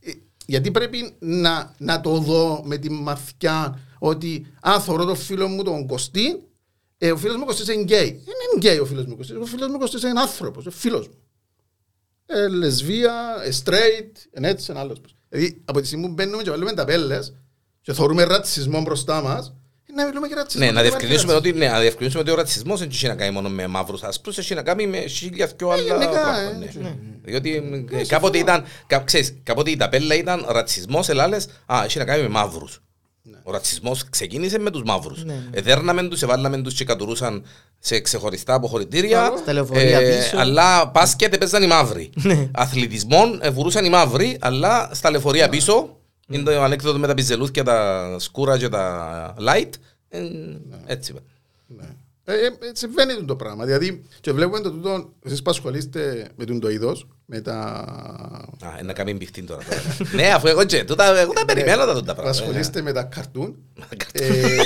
ε, γιατί πρέπει να, να το δω με τη μαθιά ότι αν θωρώ τον φίλο μου τον Κωστή, ε, ο φίλος μου Κωστής είναι γκέι. Δεν είναι γκέι ο φίλος μου Κωστής, ο φίλος μου Κωστής είναι άνθρωπος, είναι φίλος μου. Ε, λεσβία, ε, straight, είναι έτσι, είναι άλλος. Δηλαδή από τη στιγμή που μπαίνουμε και βάλουμε ταπέλες και θεωρούμε ρατσισμό μπροστά μας, ε, να μιλούμε και ρατσισμό. Ναι, να Δεν διευκρινίσουμε υπάρχει ότι, ναι, να διευκρινίσουμε ότι ο ρατσισμός δεν έχει να κάνει μόνο με μαύρους άσπρους, έχει να κάνει με χίλια δυο άλλα γενικά, πράγματα. ε, ναι. Διότι ε, κάποτε ήταν, κα- ξέρεις, κάποτε η ταπέλα ήταν ρατσισμός, ελάλες, α, έχει να κάνει με μαύρους. Ο ρατσισμός ξεκίνησε με τους μαύρους. Ναι, ναι. Εδέρναμε τους, εβάλαμε τους και κατουρούσαν σε ξεχωριστά αποχωρητήρια. Στα λεωφορεία πίσω. Αλλά μπάσκετ έπαιζαν οι μαύροι. Ναι. Αθλητισμόν ε, βουρούσαν οι μαύροι, αλλά στα λεωφορεία πίσω, είναι το ανέκδοτο με τα πιζελούθια, τα σκούρα και τα light. ε, Έτσι είπα. Ναι. Ε, ε, ε, συμβαίνει το πράγμα. Δηλαδή, και βλέπουμε το τούτο, εσείς που ασχολείστε με τον το είδος, με τα... Α, ε, να κάνουμε μπιχτήν τώρα. ναι, αφού εγώ και τούτα, εγώ τα περιμένω τα τούτα που πράγματα. ασχολείστε με τα καρτούν, ε,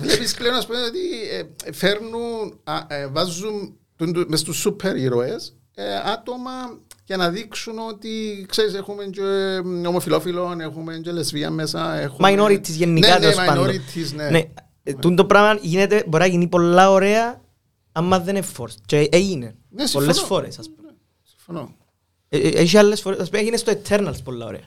βλέπεις πλέον ας πούμε ότι ε, φέρνουν, α, ε, βάζουν τον- τον- μες στους σούπερ ήρωες ε, άτομα για να δείξουν ότι ξέρεις έχουμε και ε, ομοφιλόφιλων, έχουμε και λεσβία μέσα έχουμε... Minorities γενικά ναι, ναι, τέλος πάντων. minorities, ναι. Ναι, ε, τούτο το πράγμα γίνεται, μπορεί να γίνει πολλά ωραία άμα δεν είναι forced. Και έγινε. Ναι, Πολλές συμφωνώ. φορές ας πούμε. Συμφωνώ. Ε, ε, Έχει άλλες φορές, ας πούμε έγινε στο Eternals πολλά ωραία.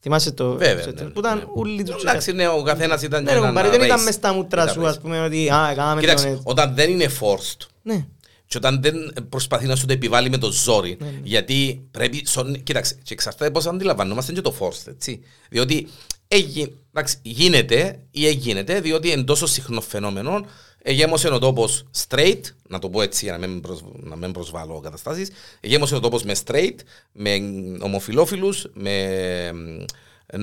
Θυμάσαι το Βέβαια, στο ναι, Eternals, ναι, που ήταν ναι. όλοι τους Εντάξει, ναι, ο καθένας ήταν Ναι, και ρε, έναν κουμπάρε, δεν ήταν race. μες στα μούτρα Ήταν σου, race. ας πούμε, ότι α, κάναμε τον Κοίταξε, έτσι. όταν δεν είναι forced Ναι, και όταν δεν προσπαθεί να σου το επιβάλλει με το ζόρι, Ναι, γιατί πρέπει, σον, κοίταξε, και εξαρτάται πώς αντιλαμβανόμαστε και το forced, έτσι. Διότι έγι- εντάξει, γίνεται ή έγινε, διότι είναι τόσο συχνό φαινόμενο, εγέμωσε ο τόπος straight, να το πω έτσι για να μην, προσ, να μην προσβάλλω καταστάσεις, εγέμωσε ο τόπος με straight, με ομοφιλόφιλους, με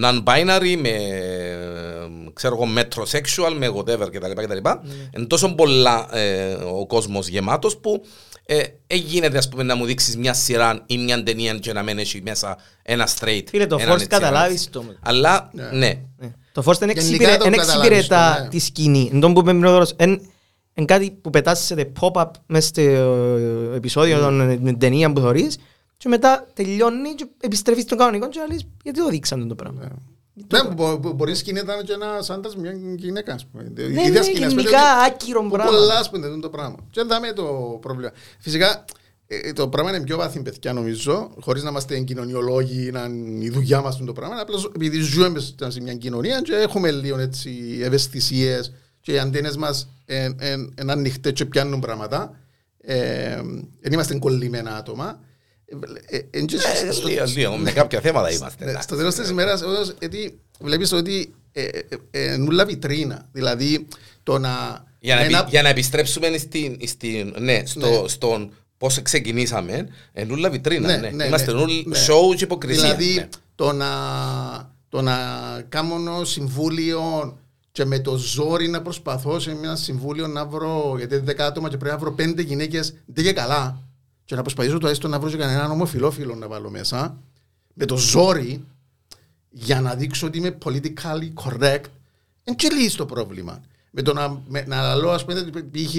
non-binary, με ε, ξέρω εγώ, metrosexual, με whatever κτλ. κτλ. Ναι. Είναι τόσο πολλά ε, ο κόσμος γεμάτος που ε, ε, γίνεται ας πούμε να μου δείξεις μια σειρά ή μια ταινία και να μένει έχει μέσα ένα straight. Φίλε, το έναν Force έτσι, καταλάβεις έναν- το. Αλλά, Ναι. ναι. Ναι. Το Force δεν Γενικά εξυπηρε- το δεν καταλάβεις εξυπηρετά το, ναι. τη σκηνή. Εν τόν που είπε πριν ο Δώρος, εν- εν κάτι που πετάσσεται pop-up μες στο ε, επεισόδιο των ε, την ταινία που θωρείς και μετά τελειώνει και επιστρέφεις στον κανονικό και λες γιατί το δείξαν το πράγμα; Ναι, μπο- μπο- μπορεί σκηνή να ήταν και ένας άντρας με μια γυναίκα, ας πούμε. Ναι, Ίδια ναι, σκηνής, ας πούμε, γενικά ότι- άκυρο που πράγμα. Πολλά, ας πούμε, δεν το πράγμα. Και δεν δάμε το πρόβλημα. Φυσικά, ε, το πράγμα είναι πιο βαθύ, παιδιά, νομίζω, χωρίς να είμαστε κοινωνιολόγοι, να είναι η δουλειά μας το πράγμα. Απλώς επειδή ζούμε μες σε μια κοινωνία και έχουμε λίγο έτσι ευαισθησίες και οι αντένες μας είναι ανοιχτές και πιάνουν πράγματα. Ε, Δεν είμαστε κολλημένα άτομα. Ε, ε, εν και Ε, στο- λίγο, λίγο, με κάποια θέματα είμαστε. ναι, εντάξει. στο τέλος της ημέρας, όντως, γιατί βλέπεις ότι ε, ε, ε, νουλα βιτρίνα. Δηλαδή, το να... Για να, ένα- επι- για να επιστρέψουμε στην, στην, ναι, στο, Ναι. στον πώς ξεκινήσαμε, εν ούλα βιτρίνα. Ναι, Ναι, ναι, Είμαστε ναι, όλοι ναι. show και υποκρισία. Δηλαδή, ναι. το να, το να κάνω συμβούλιο και με το ζόρι να προσπαθώ σε ένα συμβούλιο να βρω, γιατί είναι δέκα άτομα και πρέπει να βρω πέντε γυναίκες, δεν και καλά, και να προσπαθήσω το έστω να βρω και κανέναν ομοφιλόφιλο να βάλω μέσα, με το ζόρι, για να δείξω ότι είμαι politically correct, δεν και λύσει το πρόβλημα. Με το να, με, να λέω, ας πούμε, π.χ.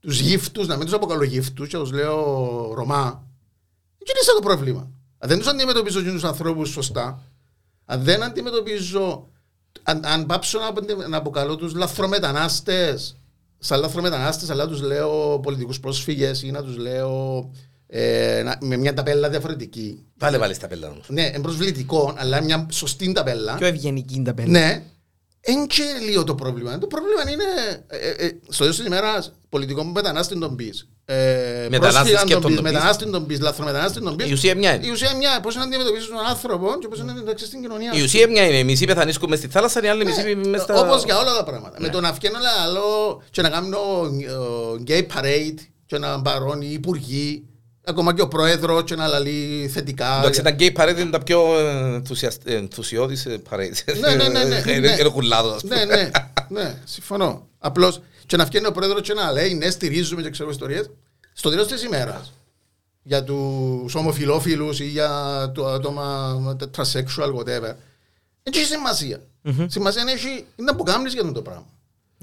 τους γύφτους, να μην τους αποκαλώ γύφτους και τους λέω Ρωμά, και λύσα το πρόβλημα. Αν δεν τους αντιμετωπίζω τους ανθρώπους σωστά, αν δεν αντιμετωπίζω, αν, αν πάψω να, απο- να αποκαλώ τους λαθρομετανάστες, σαν λαθρομετανάστες, αλλά τους λέω πολιτικούς πρόσφυγες ή να τους λέω ε, να- με μια ταπέλα διαφορετική. Πάλε βάλεις τα πέλα όμως. Ναι, είναι προσβλητικό, αλλά μια σωστή ταπέλα. Πιο ευγενική είναι τα πέντε. Ναι, εν και λίγο το πρόβλημα. Το πρόβλημα είναι ε, ε, ε, στο τέλο τη ημέρα πολιτικό μετανάστη τον πει. Ε, Μετανάστη πρόσφυγα σκέπτον τον πεις, τον πεις. μετανάστη τον πει, λαθρομετανάστη τον πει. Η ουσία μια είναι. Η ουσία μια, πώ να αντιμετωπίσει τον άνθρωπο και πώ να εντάξει στην κοινωνία. Η ουσία μια είναι. Οι μισοί πεθανίσκουν μες στη θάλασσα, οι άλλοι μισοί μες στα... Όπω για όλα τα πράγματα. Με το να βγαίνω άλλο και να κάνω ε, gay parade και να μπαρώνει οι υπουργοί, ακόμα και ο πρόεδρος και να λαλεί θετικά. Εντάξει, τα gay parade είναι τα πιο ε, ενθουσιαστ- ε, ενθουσιώδεις ε, parades. Ναι, ναι, ναι, ναι. Είναι ναι. είναι κουλάδος, ας πούμε. Ναι, ναι, ναι, συμφωνώ. Απλώς και να βγαίνει ο πρόεδρος και να λέει ναι, στηρίζουμε και ξέρω ιστορίες. Στο τέλος της ημέρας για τους ομοφυλόφιλου ή για το άτομα τα transsexual, whatever. Δεν έχει σημασία. Σημασία έχει είναι να που κάνεις για αυτό το πράγμα.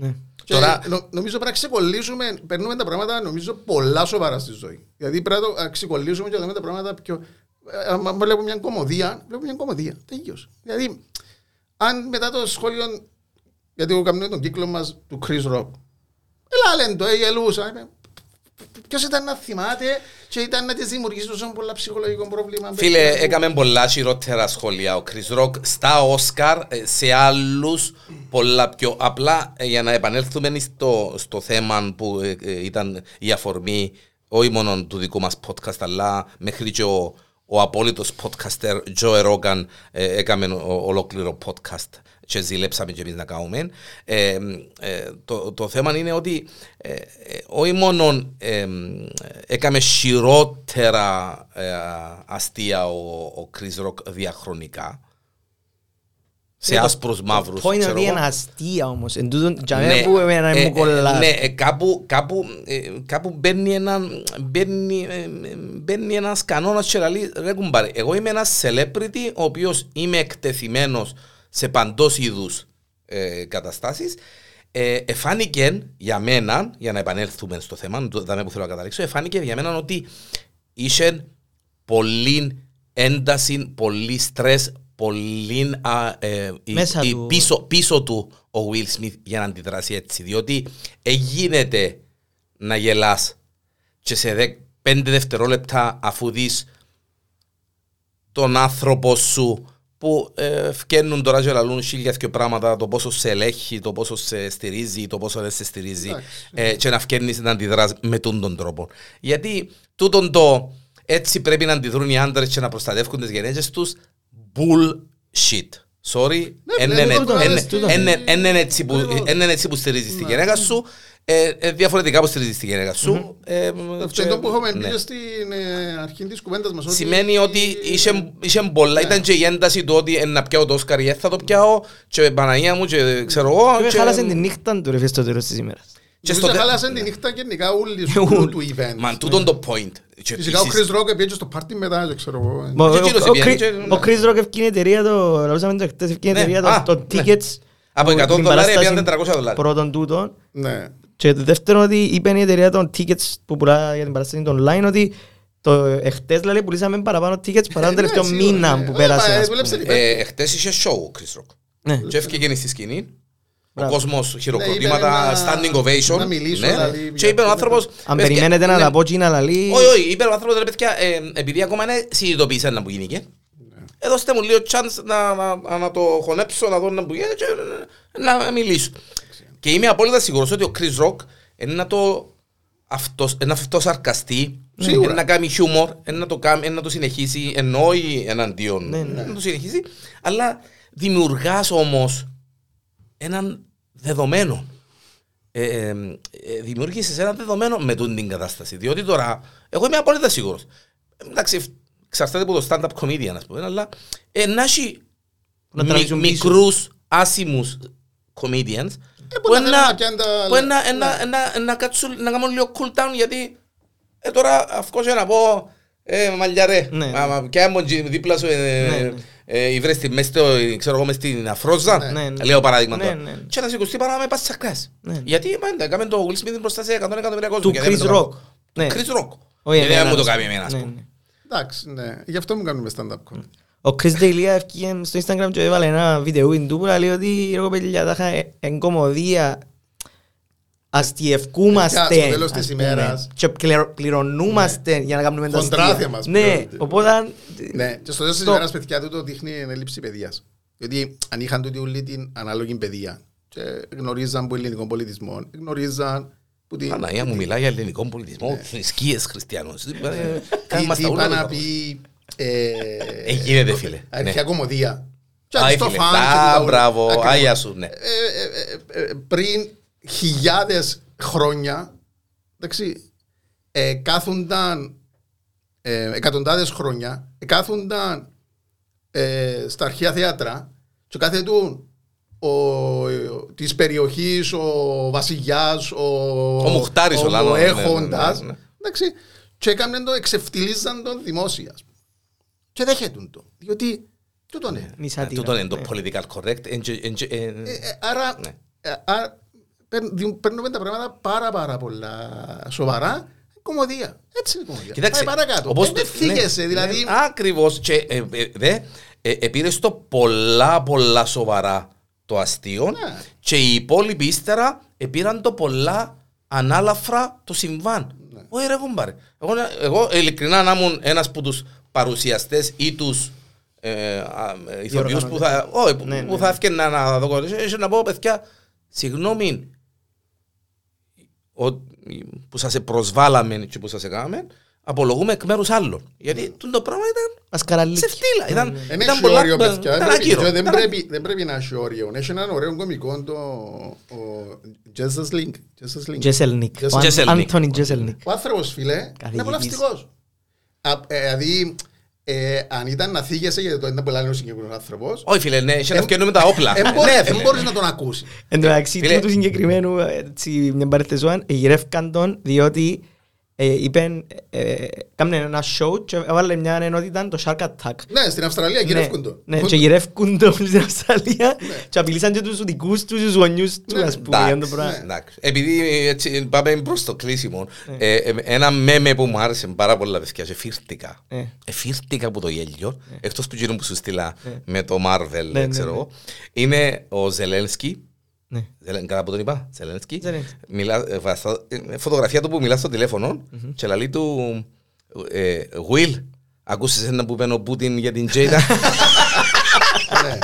Ναι. Και Τώρα- νο- νομίζω πρέπει να ξεκολλήσουμε, παίρνουμε τα πράγματα νομίζω πολλά σοβαρά στη ζωή. Γιατί πρέπει να το- να ξεκολλήσουμε και να δούμε τα πράγματα πιο. ε, Αν βλέπω μια κομμωδία, βλέπω μια κομμωδία. Τελείως. Δηλαδή, αν μετά το σχόλιο. Γιατί εγώ κάνω τον κύκλο μας του Chris Rock. Έλα, λένε το, ε, γελούσα. Ποιος ήταν να θυμάται και ήταν να τη δημιουργήσει τόσο πολλά ψυχολογικό πρόβλημα. Φίλε, έκαμε πολλά χειρότερα σχόλια. Ο Chris Rock στα Όσκαρ, ε, σε άλλους πολλά πιο απλά. Ε, για να επανέλθουμε στο, στο θέμα που ε, ε, ήταν η αφορμή όχι μόνο του δικού μας podcast αλλά μέχρι και ο, ο απόλυτος podcaster Joe Rogan ε, έκαμε ο- ολόκληρο podcast και ζηλέψαμε και εμείς να κάνουμε. Ε, ε, το, το θέμα είναι ότι ε, ε, όχι μόνο ε, έκαμε χειρότερα ε, αστεία ο, ο Chris Rock διαχρονικά σε Ε, το- άσπρους μαύρους. Το point είναι ξέρω ότι εγώ. είναι αστεία όμως. Εν τούτον, για μένα που εμένα ε, μου κολλάς. ναι, ε, κάπου, κάπου, ε, κάπου μπαίνει, ένα, μπαίνει, ε, μπαίνει ένας κανόνας και λέει, ρε κουμπάρε, εγώ είμαι ένας celebrity ο οποίος είμαι εκτεθειμένος σε παντός είδους ε, καταστάσεις ε, εφάνηκε για μένα, για να επανέλθουμε στο θέμα, το δάμε που θέλω να καταλήξω, εφάνηκε για μένα ότι είχε πολύ ένταση, πολύ στρες, πολύ α, ε, η- Μέσα η- του. πίσω, πίσω του ο Will Smith για να αντιδράσει έτσι. Διότι εγίνεται να γελάς και σε δε, πέντε δευτερόλεπτα αφού δεις τον άνθρωπο σου που ε, φκαίνουν τώρα και λαλούν χίλια και πράγματα το πόσο σε ελέγχει, το πόσο σε στηρίζει, το πόσο δεν σε στηρίζει Εντάξει. ε, και να φκαίνεις να αντιδράς με τούν τον τρόπο. Γιατί τούτον το έτσι πρέπει να αντιδρούν οι άντρες και να προστατεύουν τις γενέσεις τους bullshit. Sorry, Ναι, εν ναι, είναι- τούτο, εν- τούτο. εν- εν- εν είναι έτσι που- Ακριβώς. εν είναι έτσι που στηρίζεις τη Ναι. γυναίκα σου Ε, ε, διαφορετικά υποστηρίζεις τη γυναίκα σου. Ε, Αυτό και- είναι το που έχουμε ναι. πει και στην ε, αρχή της κουβέντας μας. ότι- Σημαίνει ότι είχε, είχε πολλά, Ναι. ήταν και η ένταση του ότι «Εν να πιάω το Όσκαρ ή δεν θα το πιάω και Παναγία μου και ξέρω εγώ. Και και- χάλασε τη νύχτα του ρε στο τέλος της ημέρας. και Νομίζω στο τε- χάλασε τη νύχτα γενικά όλοι Και όλου όλοι. του event. Μα τούτον το point. Και Φυσικά ο επίσης- Chris Rock πήγε στο πάρτι μετά, δεν ξέρω εγώ. Μα ο- Και εκείνος ο- ο πήγαινε Chris- και- Ο Chris Rock ευκεί η εταιρεία το, λαούσαμε το χτες, ευκεί η Ναι, εταιρεία α, των- των ναι. tickets Από που- 100 την δολάρια παράσταση πήγαν 400 δολάρια. Πρώτον τούτον. Ναι. Και το δεύτερο ότι είπε η εταιρεία των tickets που πουλά για την παράσταση των online ότι το εχτες λέει πουλήσαμε παραπάνω tickets παρά τον Ναι, τελευταίο σίγουρα, μήνα ναι. που Ε, πέρασε. μα, ας δούλεψε πούμε. την- Ε, Εχθές είχε show ο Chris Rock. Ναι. Και έφυγε στη σκηνή. Ο Μπράβο. κόσμος Ναι, χειροκροτήματα, είπε να- standing ovation. να μιλήσω, ναι. δηλαδή, Και είπε ο για- άνθρωπος... Αν «Παιδιά, περιμένετε να ναι, τα πω και να λαλεί... Όχι, όχι, είπε ο άνθρωπος ρε παιδιά, ε, επειδή ακόμα είναι συνειδητοποίησε να που γίνηκε. Ναι. Ε, δώστε μου λίγο chance να, να, να το χωνέψω, να δω να που γίνεται και να, να μιλήσω. Και είμαι απόλυτα σίγουρος ότι ο Chris Rock είναι να το αυτός, είναι αυτό σαρκαστεί, Σίγουρα. είναι να κάνει χιούμορ, είναι να το, κάνει, είναι να το συνεχίσει, εννοεί εναντίον, Ναι, ναι. να το συνεχίσει, αλλά δημιουργάς όμως έναν δεδομένο. Ε, ε, ε, δημιούργησες ένα δεδομένο με τούτη την κατάσταση. Διότι τώρα, εγώ είμαι απόλυτα σίγουρος. Ε, Εντάξει, εξαρτάται από το stand-up comedian, ας πούμε, αλλά ε, να έχει Να μι- τραβήξουν πίσω. μικρούς άσημους comedians που να θέλουν να πιάνουν τα- που να- ναι. να- να- να κάτσουν να κάνουν λίγο cool down γιατί ε, τώρα αυκό και να πω ε, μαλλιαρέ, Ναι. μα, μα, κι άμα τζι- δίπλα σου ε, Ναι, ναι. ε, βρες τη μες στο, ξέρω εγώ, μες στην αφρόζα, Ναι, ναι. λέω παράδειγμα Ναι, τώρα. ναι. Και να σηκωστεί παρά με πας σακράς. Ναι. Γιατί μα, έκαμε το Will Smith μπροστά σε 100 εκατομμύρια κόσμο. Του γιατί δεν Chris το κάνω. Rock. Ναι. Chris Rock. Όχι Γιατί δεν εμένα, μου το ας κάνει πούμε. εμένα, ας Ναι, πούμε. ναι. Εντάξει, ναι. Γι' αυτό μου κάνουμε stand-up comedy. Ο Chris D'Elia έφυγε στο Instagram και έβαλε ένα βίντεο του που λέει ότι ρε παιδιά τα είχα εγκομωδία αστιευκούμαστε Στο τέλος της ας πούμε, ημέρας. και πληρω- πληρωνούμαστε για να κάνουμε τα Χοντρά αστεία. θέμα μας Ναι, πληρώνεται. οπότε Ναι, και στο τέλος της Το- ημέρας, παιδιά, τούτο δείχνει έλλειψη παιδείας. Γιατί αν είχαν τούτη όλη την ανάλογη παιδεία και γνωρίζαν που ελληνικό πολιτισμό, γνωρίζαν που την... Παναγία μου μιλάει για ελληνικό πολιτισμό, θρησκείες χριστιανούς. Ε, τι, μας τι τα είπα ούλα να το πει... Ε, Ε, γίνεται, φίλε. Αρχαία Ναι. κομμωδία. Και Α, αν στο φίλε. φαν και Α, τα ούλα. μπράβο, Ακριβώς. άγια σου, ναι. Ε, ε, ε, ε, πριν χιλιάδες χρόνια, εντάξει, ε, κάθονταν ε, εκατοντάδες χρόνια, ε, κάθονταν ε, στα αρχαία θέατρα και κάθετουν ο, της περιοχής, ο βασιλιάς, ο, Ο Μουχτάρης, ο ο, Λάνο, ναι, έχοντας, ναι, ναι, ναι. εντάξει, και έκαναν το, εξευτιλίζαν τον δημόσιας. Ας πούμε. Και δέχετουν το, διότι τούτο είναι. Ε, Μισάτιρα. Τούτο είναι το Ναι. political correct. εν και- εν και- ε, Ε, ε, άρα, Ναι. ε, άρα παίρν- δι- παίρνουμε τα πράγματα πάρα πάρα πολλά σοβαρά. Κομμωδία. Έτσι είναι η κομμωδία. Κοιτάξτε, Πάει παρακάτω. όπως Ε, το- Δεν θίγεσαι, ναι, δηλαδή. ναι, Ακριβώς. Και ε, ε, δε, ε, επήρες το πολλά πολλά σοβαρά το αστείο Ναι. και οι υπόλοιποι ύστερα επήραν το πολλά ανάλαφρα το συμβάν. Ναι. Όχι ρε κουμπάρε. Εγώ, να- εγώ ειλικρινά να ήμουν ένας από τους παρουσιαστές ή τους ε, α, ε, ηθοποιούς που θα, όχι, που, Ναι, που ναι, θα ναι. έφτιανα να δω κορίτσι, και να πω παιδιά, συγγνώμη ο- που σας προσβάλαμε και που σας έκαναμε, απολογούμε εκ μέρους άλλων. Γιατί τούτο το πράγμα ήταν Ασκαραλίκη. σε φτύλα. Ήταν, Δεν ήταν έχει πολλά- όριο, παιδιά. ήταν Δεν πρέπει- ακύρο. δεν Ήταν πρέπει- Δεν πρέπει να έχει όριο. Έχει έναν ωραίο κομικό το ο Jesus Link. Jesus Link. Τζέσελνικ. Ο Αν- Τζέσελνικ. Άντωνι Τζέσελνικ. Ο άνθρωπος, φίλε, είναι Καθηγητής. απολαυστικός. Α, ε, Δηλαδή, ε, αν ήταν να θίγεσαι γιατί το ήταν που λένε ο συγκεκριμένος άνθρωπος, Όχι φίλε, ναι, είχε να φτιάχνουμε τα όπλα. δεν Ναι, μπορείς- φίλε. δεν μπορείς να τον ακούσεις. Εν τω μεταξύ Φίλε. του του συγκεκριμένου, έτσι, μια παρεθεσόαν, γυρεύκαν τον διότι ε, είπεν, ε, κάμνε ένα show και έβαλε μια ενότητα το Shark Attack. Ναι, στην Αυστραλία γυρεύκουν το. Ναι, και γυρεύκουν το στην Αυστραλία και απειλήσαν και τους δικούς τους τους γονιούς τους, Ναι, ας πούμε, για το Εντάξει, πράγμα. εντάξει. Επειδή έτσι πάμε προς το κλείσιμο, ε, ε, ένα μέμε που μου άρεσε πάρα πολλά παιδιά και φύρτηκα. Ε. Εφύρτηκα από το γέλιο, εκτός που γίνουν που σου στείλα Ε. με το Marvel, Ναι, ναι, ξέρω ναι. εγώ. Είναι ο Ζελένσκι, Ναι. Ζελεν- Καλά που τον είπα, Ζελένσκι. Ζελένσκι. Μιλά, ε, βαστά- ε, φωτογραφία του που μιλά στο τηλέφωνο και λαλεί του ε, Will, ακούσες ένα που είπε ο Πούτιν για την Τζέιτα; Ναι.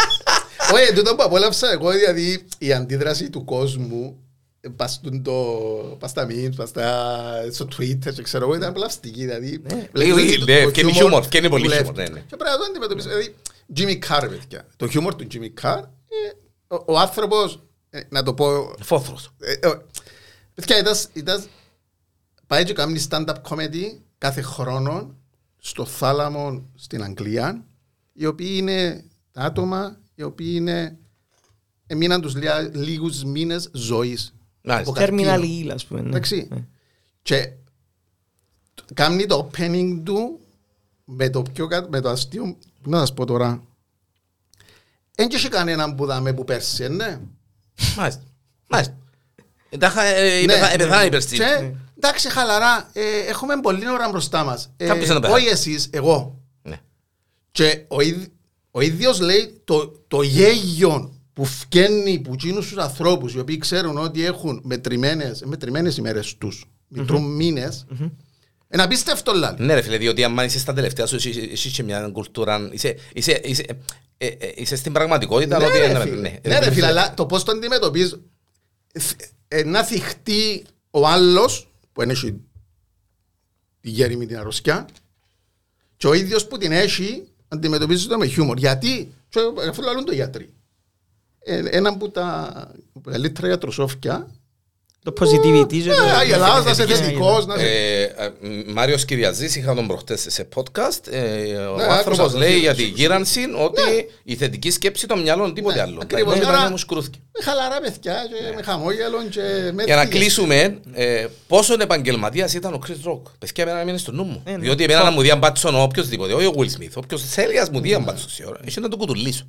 Όχι, τούτο που απόλαυσα εγώ, δηλαδή η αντίδραση του κόσμου ε, πας στον το- πας στα memes, πας στα- στο Twitter και ξέρω εγώ, ήταν απολαυστική, δηλαδή. βλέπεις Ε, το- ναι, το φτιάχνει χιούμορ χιούμορ, φτιάχνει πολύ δουλεύει. χιούμορ, ναι, ναι. Και πρέπει να το αντιμετωπίσεις, δηλαδή, Jimmy Carr, παιδιά. Το χιούμορ του Jimmy Carr, ε, ο- ο άνθρωπος, ε, να το πω, Φόθρος. ε, ε, Παιδιά, ήταν, ήταν, πάει και κάνει stand-up comedy κάθε χρόνο στο θάλαμο στην Αγγλία, οι οποίοι είναι τα άτομα, οι οποίοι είναι, έμειναν τους λιά- λίγους μήνες ζωής. Μάλιστα. Από καρκίνο. Terminal ill, ας πούμε. ναι. Εντάξει. Ναι. Και κάνει το opening του με το, πιο, κα- με το αστείο, που να σας πω τώρα, δεν είχε κανέναν που δάμε που πέρσι, ε, ναι. Μάλιστα. Μάλιστα. Ε, τα είχα, ε, Ναι, υπεθα- ναι. Επεθάνει η Περστή. Και, εντάξει, χαλαρά, ε, έχουμε πολλή ώρα μπροστά μας. Ε, Κάποιος να πεθάνει. όχι εσείς, εγώ. Ναι. Και ο, ίδ- ο ίδιος λέει το, το γέγιο που φκένει που εκείνους τους ανθρώπους οι οποίοι ξέρουν ότι έχουν μετρημένες, μετρημένες ημέρες τους, μετρούν μήνες, είναι απίστευτο λάλη. Ναι ρε φίλε, διότι άμα είσαι στα τελευταία σου, εσύ- εσύ και μια κουλτούρα, είσαι, είσαι, είσαι, ε, ε, είσαι στην πραγματικότητα Ναι, ότι... ρε, είναι- φίλε. ναι, Ναι, ρε, φίλε, αλλά το πώς το αντιμετωπίζεις ε, να θυχτεί ο άλλος που είναι έχει τη γέρη με την αρρωσιά και ο ίδιος που την έχει αντιμετωπίζει το με χιούμορ. Γιατί, και αφού λαλούν το γιατροί. Ε, ένα από τα καλύτερα γιατροσόφια Το positivity. και το- ε, η Ελλάδα να είσαι Ναι, θετικός, να είσαι... Ε, ε, Μάριος Κυριαζής, είχα τον προχτές σε podcast. ε, ο Ναι, άνθρωπος άκουσα το, λέει φίλε, για τη σου- γύρανση ότι η θετική σκέψη των μυαλών τίποτε Ναι, άλλο. ακριβώς. Τα υπόλοιπα Άρα- είναι μου σκρούθηκε. Με χαλαρά παιδιά και με χαμόγελο και με Για να θύες. κλείσουμε, ε, πόσο επαγγελματίας ήταν ο Chris Rock. Παιδιά, εμένα μείνει στο νου μου. Ναι, ναι. Διότι εμένα να μου διάν μπάτσον ο οποιοσδήποτε, όχι ο Will Smith. Όποιος θέλει ας μου διάν μπάτσον σε ώρα. Είχε να το κουτουλήσω.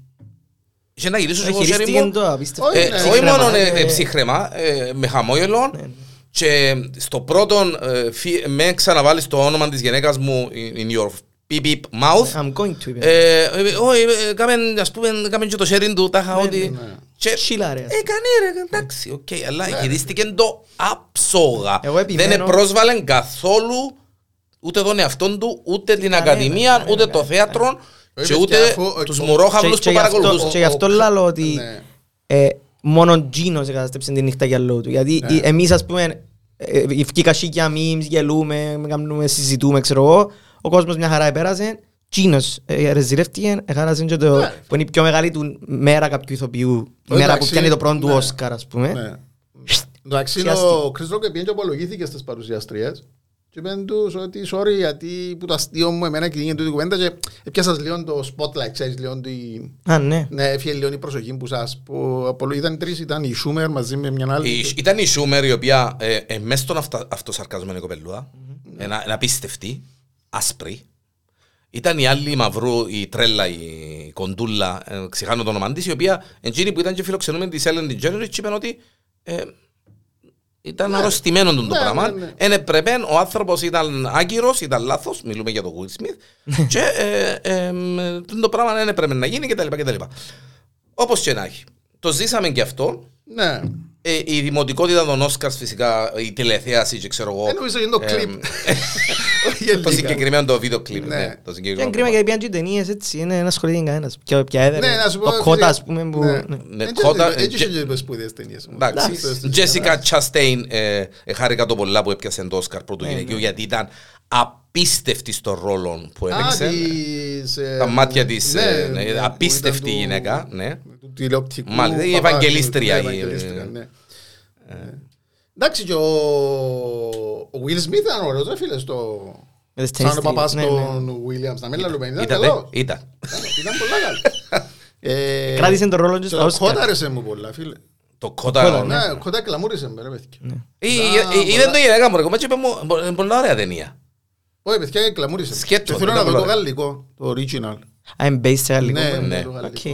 Είχε να γυρίσω στο χέρι Χειρίστηκε μου. το απίστευτο. Όχι, Ε, ναι. όχι Ψύχρεμα, μόνο ε, ε, ε, ψύχρεμα, ε, με χαμόγελο Ναι, ναι. και στο πρώτο ε, φι- με ξαναβάλεις το όνομα της γυναίκας μου in in your beep beep mouth I'm going to. είπε. Ε, ε, όχι, ε, κάμε, ας πούμε, κάμε και το sharing του, τάχα Ναι, ότι... ναι. και- Chilla, ρε, ας Ε, κανεί ρε, εντάξει, οκ, αλλά γυρίστηκε το άψογα. Εγώ επιμένω- Δεν πρόσβαλε καθόλου ούτε τον εαυτόν του, ούτε την Κανένα, ακαδημία, κανένα, ούτε το κανένα. θέατρο Όχι, και παιδιά, ούτε αφού- τους ο- μουρόχαυλους Και- που και γι' αυτό- παρακολουθούσαν. Και γι' αυτό ο- λέω ότι Ναι. ε, μόνο Τζίνος εκαταστρέψε τη νύχτα για λόγω του. Γιατί Ναι. ε, εμείς ας πούμε ε, ε, βγήκα σίκια memes, γελούμε, κάνουμε, συζητούμε, ξέρω εγώ. Ο κόσμος μια χαρά επέρασε. Τζίνος ε, ρεζιρεύτηκε, έχανασε και το, Ναι. που είναι η πιο μεγάλη του μέρα κάποιου ηθοποιού. Η μέρα που Εντάξει, πιάνει το πρώτο του ναι. Όσκαρ, ας πούμε. Ναι. Εντάξει, Πιάστη. ο Chris Rock πήγε και απολογήθηκε στις παρουσιαστρίες και είπαν τους ότι sorry γιατί που το αστείο μου εμένα και γίνεται η κουβέντα και έπιασας λίγο το spotlight, ξέρεις λίγο τη... Α, ναι. Ναι, έφυγε λίγο η προσοχή που σας που απολο- ήταν τρεις, ήταν η Schumer μαζί με μια άλλη. Η- Ήταν η Σούμερ η οποία ε, ε, μες στον αυτα- αυτοσαρκασμένο κοπελούα, ένα, ένα απίστευτη, άσπρη. Ήταν η άλλη η μαυρού, η τρέλα, η κοντούλα, ε, ξεχάνω το όνομα της, η οποία εκείνη που ήταν και φιλοξενούμενη της Ellen DeGeneres και είπαν ότι ε, ήταν αρρωστημένο τον το Ναι, πράγμα. ναι, ναι. Εν έπρεπε, ο άνθρωπος ήταν άγκυρος, ήταν λάθος, μιλούμε για τον Will Smith, και ε, ε, ε, το πράγμα δεν έπρεπε να γίνει κτλ. κτλ. Όπως και να έχει. Το ζήσαμε και αυτό. Ναι. Ε, η δημοτικότητα των Όσκαρς φυσικά, η τηλεθέαση και ξέρω εγώ. Ε, νομίζω είναι το ε, κλιπ. Όχι Το γενικά. συγκεκριμένο το βίντεο κλιπ. Ναι. Ναι, το Και συγκεκριμένο. είναι κρίμα γιατί πιάνουν και ταινίες έτσι, είναι ένα σχολείο κανένας. Ποια ποια έδερε. Ναι, να σου πω, Το κότα, φίλε, ας πούμε, που... ναι. ναι. Ναι, Έτσι- κότα- Έτσι ε, είχε και σπουδαίες ταινίες. Εντάξει, Εντάξει. Τζέσικα Τσαστέιν, ε, ε, χάρηκα το πολλά που έπιασε το Όσκαρ πρώτου Ναι, γυναικείου ναι. γιατί ήταν απίστευτη στο ρόλο που Α, έπαιξε. της, ε, Τα μάτια της, ναι, ε, ναι, ναι, που απίστευτη ήταν του- γυναίκα, ναι. του τηλεοπτικού Μάλιστα, η παπά, Ευαγγελίστρια, η η- Ευαγγελίστρια, ναι. Εντάξει και ο ο Will Smith ήταν ωραίος ρε φίλε στο Με τις σαν ο ταινίες παπάς της, ναι, ναι. των Williams να μην λαλούμε ήταν Ήταν, καλό ε, ήταν. ήταν πολλά καλό Ε, Κράτησε τον ρόλο του και στα το Όσκαρ. Κότα άρεσε μου πολλά φίλε Το κότα. Ναι. Ναι, ο Κότα κλαμούρισε με ρε παιδιά Ή- Α, ή- Είδε πολλά. το γυναίκα μου ρε κομμάτι και είπε μου, «Μπο- είναι πολλά ωραία ταινία. Όχι παιδιά κλαμούρισε με. Σκέτο, Και θέλω ήταν να δω το πολλά. γαλλικό το original Α, είναι based σε γαλλικό. Ναι, ναι. ναι, ναι. το γαλλικό. Οκ.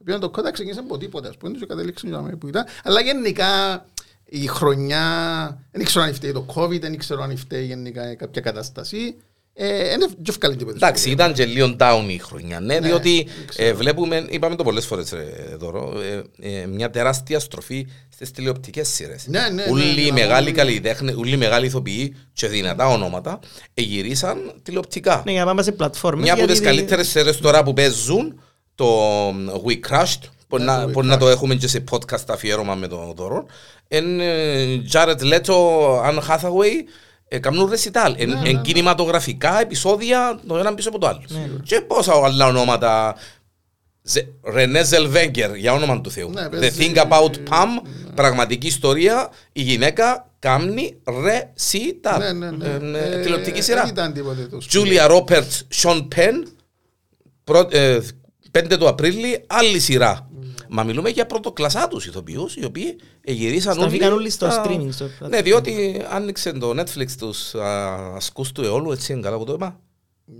Επειδή το κότα ξεκίνησε από τίποτα, ας πούμε, και κατέληξε για μένα που ήταν. Αλλά γενικά η χρονιά, δεν ξέρω αν φταίει το COVID, δεν ξέρω αν φταίει γενικά κάποια κατάσταση. Ε, Είναι πιο ευκαλή τίποτα. Εντάξει, ήταν και λίγο down η χρονιά, ναι, Ναι, διότι δεν ξέρω. ε, βλέπουμε, είπαμε το πολλές φορές ρε Δώρο, ε, ε, μια τεράστια στροφή στις τηλεοπτικές σειρές. Ναι, ναι, ναι, Όλοι ναι, οι ναι, μεγάλοι ναι. καλλιτέχνες, όλοι οι μεγάλοι ηθοποιοί και δυνατά ονόματα εγυρίσαν τηλεοπτικά. Ναι, για να πάμε σε πλατφόρμες. Μια από γιατί τις δεν- καλύτερες σειρές τώρα που παίζουν, το We Crashed, μπορεί Ναι, να, το We μπορεί να το Crashed. έχουμε και σε podcast αφιέρωμα με τον Δώρο, εν ε, Jared Leto, Anne Hathaway, ε, κάνουν ρεσιτάλ, εν, ναι, εν ναι. κινηματογραφικά επεισόδια το ένα πίσω από το άλλο. Ναι. Και πόσα άλλα ονόματα Ρενέ Ζελβέγκερ, για όνομα του Θεού. Ναι, The παίζει- Thing About Pam, πραγματική ιστορία, η γυναίκα κάμνει ρε σι τα. Ναι, ναι, ναι. Ε, Ε, Τηλεοπτική Δεν σειρά. ήταν τίποτε το Τζούλια Ρόπερτ, Σον Πεν, 5 του Απρίλη, άλλη σειρά. Μα μιλούμε για πρωτοκλασσάτους ηθοποιούς οι οποίοι γυρίσαν Στραφήκαν όλοι στο στα- streaming, στο- Ναι, διότι άνοιξε το Netflix τους α, ασκούς του αιώλου, έτσι είναι καλά που το είπα.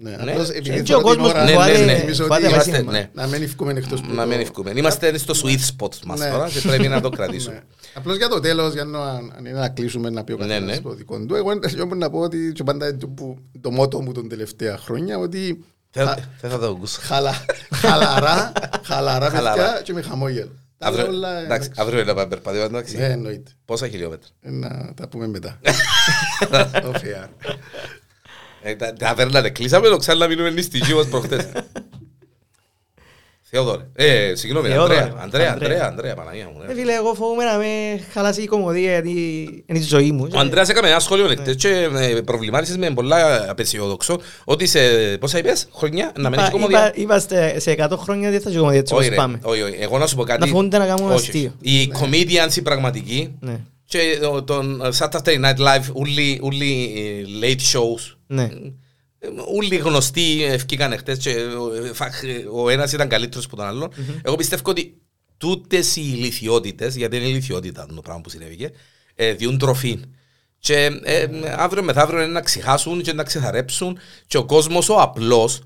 Ναι, Ναι. απλώς επειδή Και θέλω ο την κόσμος ώρα Ναι, να ναι, ναι. θυμίσω Φάτε ότι μαζί είμαστε- μας. ναι. να μην ευκούμε εκτός που Να το- μην ευκούμε. Είμαστε στο sweet spot μας Ναι. τώρα και πρέπει να το κρατήσουμε. Ναι. Απλώς για το τέλος, για να, αν είναι να κλείσουμε να πει ο Ναι, καθένας ναι. το δικό του, εγώ εγώ μπορώ να πω ότι και πάντα το, που- το μότο μου τον τελευταία χρόνια ότι Δεν χα- δεν θα το ακούσω. χαλα- χαλαρά, χαλαρά Χαλαρά. παιδιά και με χαμόγελο. Τα άλλα Αύριο- όλα, εντάξει, εντάξει. Αύριο είναι να πάμε περπατήμα, εντάξει. Ναι, εννοείται. Πόσα χιλιόμετρα; Ε, Να τα πούμε μετά. Off air. Ε, τα- Τα βέρνατε, κλείσαμε το ξανά να μείνουμε νηστικοί όπως προχτές. Θεόδωρε. Ε, συγγνώμη, Θεόδωρε, Ανδρέα. Ανδρέα, Ανδρέα. Ανδρέα, Ανδρέα, Παναγία μου. Ε, ναι. φίλε, εγώ φοβούμαι να με χαλάσει η κομμωδία γιατί είναι η ζωή μου. Ο Ανδρέας έκαμε ένα σχόλιο νεκτές και ε, προβλημάτισες με πολλά απεσιόδοξο ότι σε, πόσα είπες, χρονιά, να μένεις Είπα- κομμωδία; είπα- Είμαστε σε 100 χρόνια δεν θα ζω κομμωδία έτσι Όχι όπως ρε, πάμε. όχι, όχι. Εγώ να σου πω κάτι. Να φοβούνται να κάνουν Όχι, αστείο. όχι. Οι comedians οι πραγματικοί Ναι, και ο- τον Saturday Night Live, όλοι όλοι, ε, late shows, ναι. Ε, Όλοι γνωστοί ευκήκαν χτες και ο- ε, φαχ- ο ένας ήταν καλύτερος από τον άλλον. Εγώ πιστεύω ότι τούτες οι ηλικιότητες, γιατί είναι ηλικιότητα το πράγμα που συνέβηκε, ε, διούν τροφή. Και ε, αύριο μεθαύριο είναι να ξεχάσουν και να ξεθαρέψουν και ο κόσμος ο απλός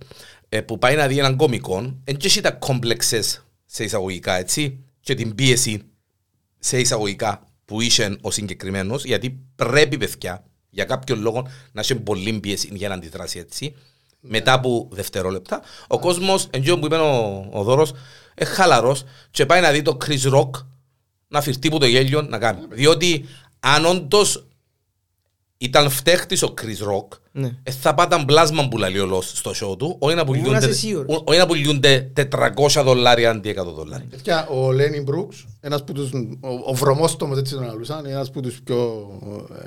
ε, που πάει να δει έναν κομικό δεν έχει τα κόμπλεξες σε εισαγωγικά έτσι και την πίεση σε εισαγωγικά που είσαι ο συγκεκριμένος, γιατί πρέπει παιδιά για κάποιον λόγο να έχει πολύ πίεση για να αντιδράσει έτσι. Μετά από δευτερόλεπτα, ο κόσμος, εντό που είπε ο, ο Δώρος, είναι χαλαρός και πάει να δει το Chris Rock να φυρτεί που το γέλιο να κάνει. Διότι αν όντως ήταν φταίχτης ο Chris Rock, Ναι. ε, θα πάταν πλάσμα που λέει ο Λος στο show του, όχι να πουλιούνται, είσαι σίγουρος. όχι να πουλιούνται 400 δολάρια αντί 100 δολάρια. Παιδιά, ο Λένι Μπρούξ, ένας που τους, ο, ο βρωμόστομος έτσι τον αλούσαν, ένας που τους πιο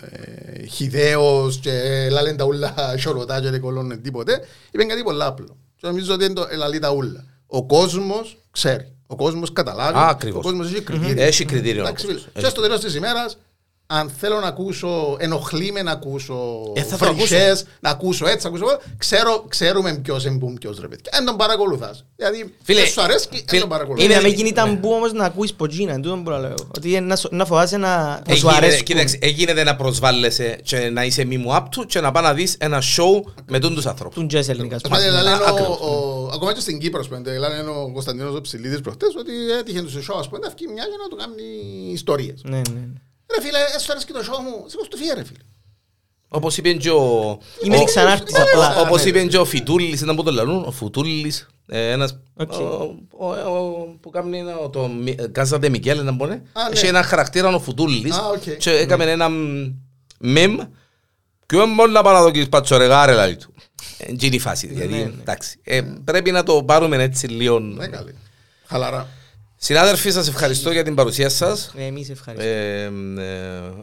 ε, χιδαίος και λάλεν τα ούλα σιωρωτά και δεν κολλώνουν τίποτε, είπε κάτι πολύ απλό. Και νομίζω ότι είναι το ελαλεί τα ούλα. Ο κόσμος ξέρει. Ο κόσμος καταλάβει. Α, ακριβώς. Ο κόσμος έχει κριτήριο. Έχει κριτήριο. Εντάξει, ο φίλε. κόσμος. Και στο τέλος της ημέρας, αν θέλω να ακούσω, ενοχλεί με να ακούσω Ε, θα το φρυσές, να ακούσω έτσι, να ακούσω εγώ, ξέρω, ξέρουμε ποιος είναι που ποιος ρε παιδιά. Εν τον παρακολουθάς. Δηλαδή, Φίλε, δεν σου αρέσει, εν φίλε, τον παρακολουθάς. Είναι Είναι- να μην γίνει ταμπού όμως να ακούεις ποτσίνα, εν τούτον που λέω. Ότι είναι να σου- να φοβάσαι να να σου Έγινε, αρέσκουν. κοίταξε, έγινε να προσβάλλεσαι και να είσαι μη μου άπτου και να πάει να δεις ένα show με τούν τους ανθρώπους. Τούν τζες ελληνικά ας Πάλι πούμε. λένε Α, ο- ακριβώς. ο- Ακόμα και στην Κύπρο, ας πούμε, λένε ο Κωνσταντίνος ο Ψηλίδης προχτές ότι έτυχε του σε show, ας πούμε, να βγει μια για να του κάνει ιστορίες. Ναι, ναι. Ρε φίλε, έστω αρέσει και το show μου, σήκω του φύγε ρε φίλε. Όπως είπε και ο... Είμαι ο- ξανάρτης ο- απλά. ο- Όπως ναι. είπε και ο Φιτούλης, ήταν που το λαλούν, ο Φουτούλης, ε, ένας Οκ. ο- ο- ο- που κάνει ένα- το Κάζα Ντε Μικέλ, να μπορεί. ναι. Έχει ένα χαρακτήρα ο Φουτούλης Α, οκ. και έκαμε ένα μεμ και όχι μόνο να πάω να το κύριεις πατσορεγάρε, λέει του. Ε, Είναι η φάση, γιατί ναι. εντάξει, ε, πρέπει να το πάρουμε έτσι λίγο. Ναι, καλή. Χαλαρά. Συνάδελφοι, σας ευχαριστώ για την παρουσία σας. Ε, Εμείς ευχαριστούμε. Ε,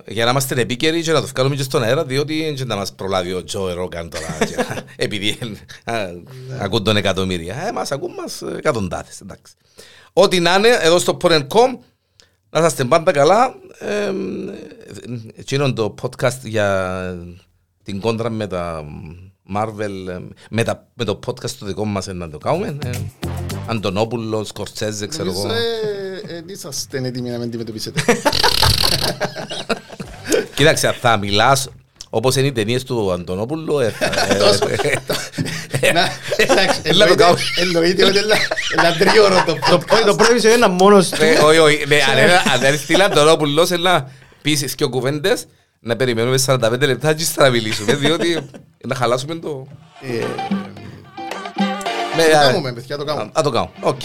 ε, για να είμαστε επίκαιροι και να το βγάλουμε και στον αέρα, διότι δεν θα μας προλάβει ο Τζο Ρόγκαν τώρα, και να- επειδή α, ακούν τον εκατομμύρια. Ε, μας ακούν μας εκατοντάδες, εντάξει. Ό,τι να είναι, εδώ στο Porn.com, να είστε πάντα καλά. Ε, εκείνο το podcast για την κόντρα με τα Marvel, ε, με, τα, με το podcast το δικό μας ε, να το κάνουμε. Ε, Αντωνόπουλο, Σκορτσέζε, ξέρω εγώ. Εμείς ε, ε, είσαστε έτοιμοι να με αντιμετωπίσετε. Κοίταξε, θα μιλάς όπως είναι οι ταινίες του Αντωνόπουλου. ε, θα- ε, Τόσο. ε, Να, εντάξει, Έλα το εννοείται- κάνω. Εννοείται ότι είναι ένα τρίωρο το Το πρώτο- podcast. Το πρώτο επεισόδιο είναι μόνος του. ε, Όχι, όχι. ναι, αν είναι- Αν δεν στείλει Αντωνόπουλος, έλα να πεις και κουβέντες, να περιμένουμε 45 λεπτά και να μιλήσουμε, διότι να χαλάσουμε το... Ναι, ε, ναι. Το κάνουμε, παιδιά, το κάνουμε. Α, το κάνουμε. Οκ.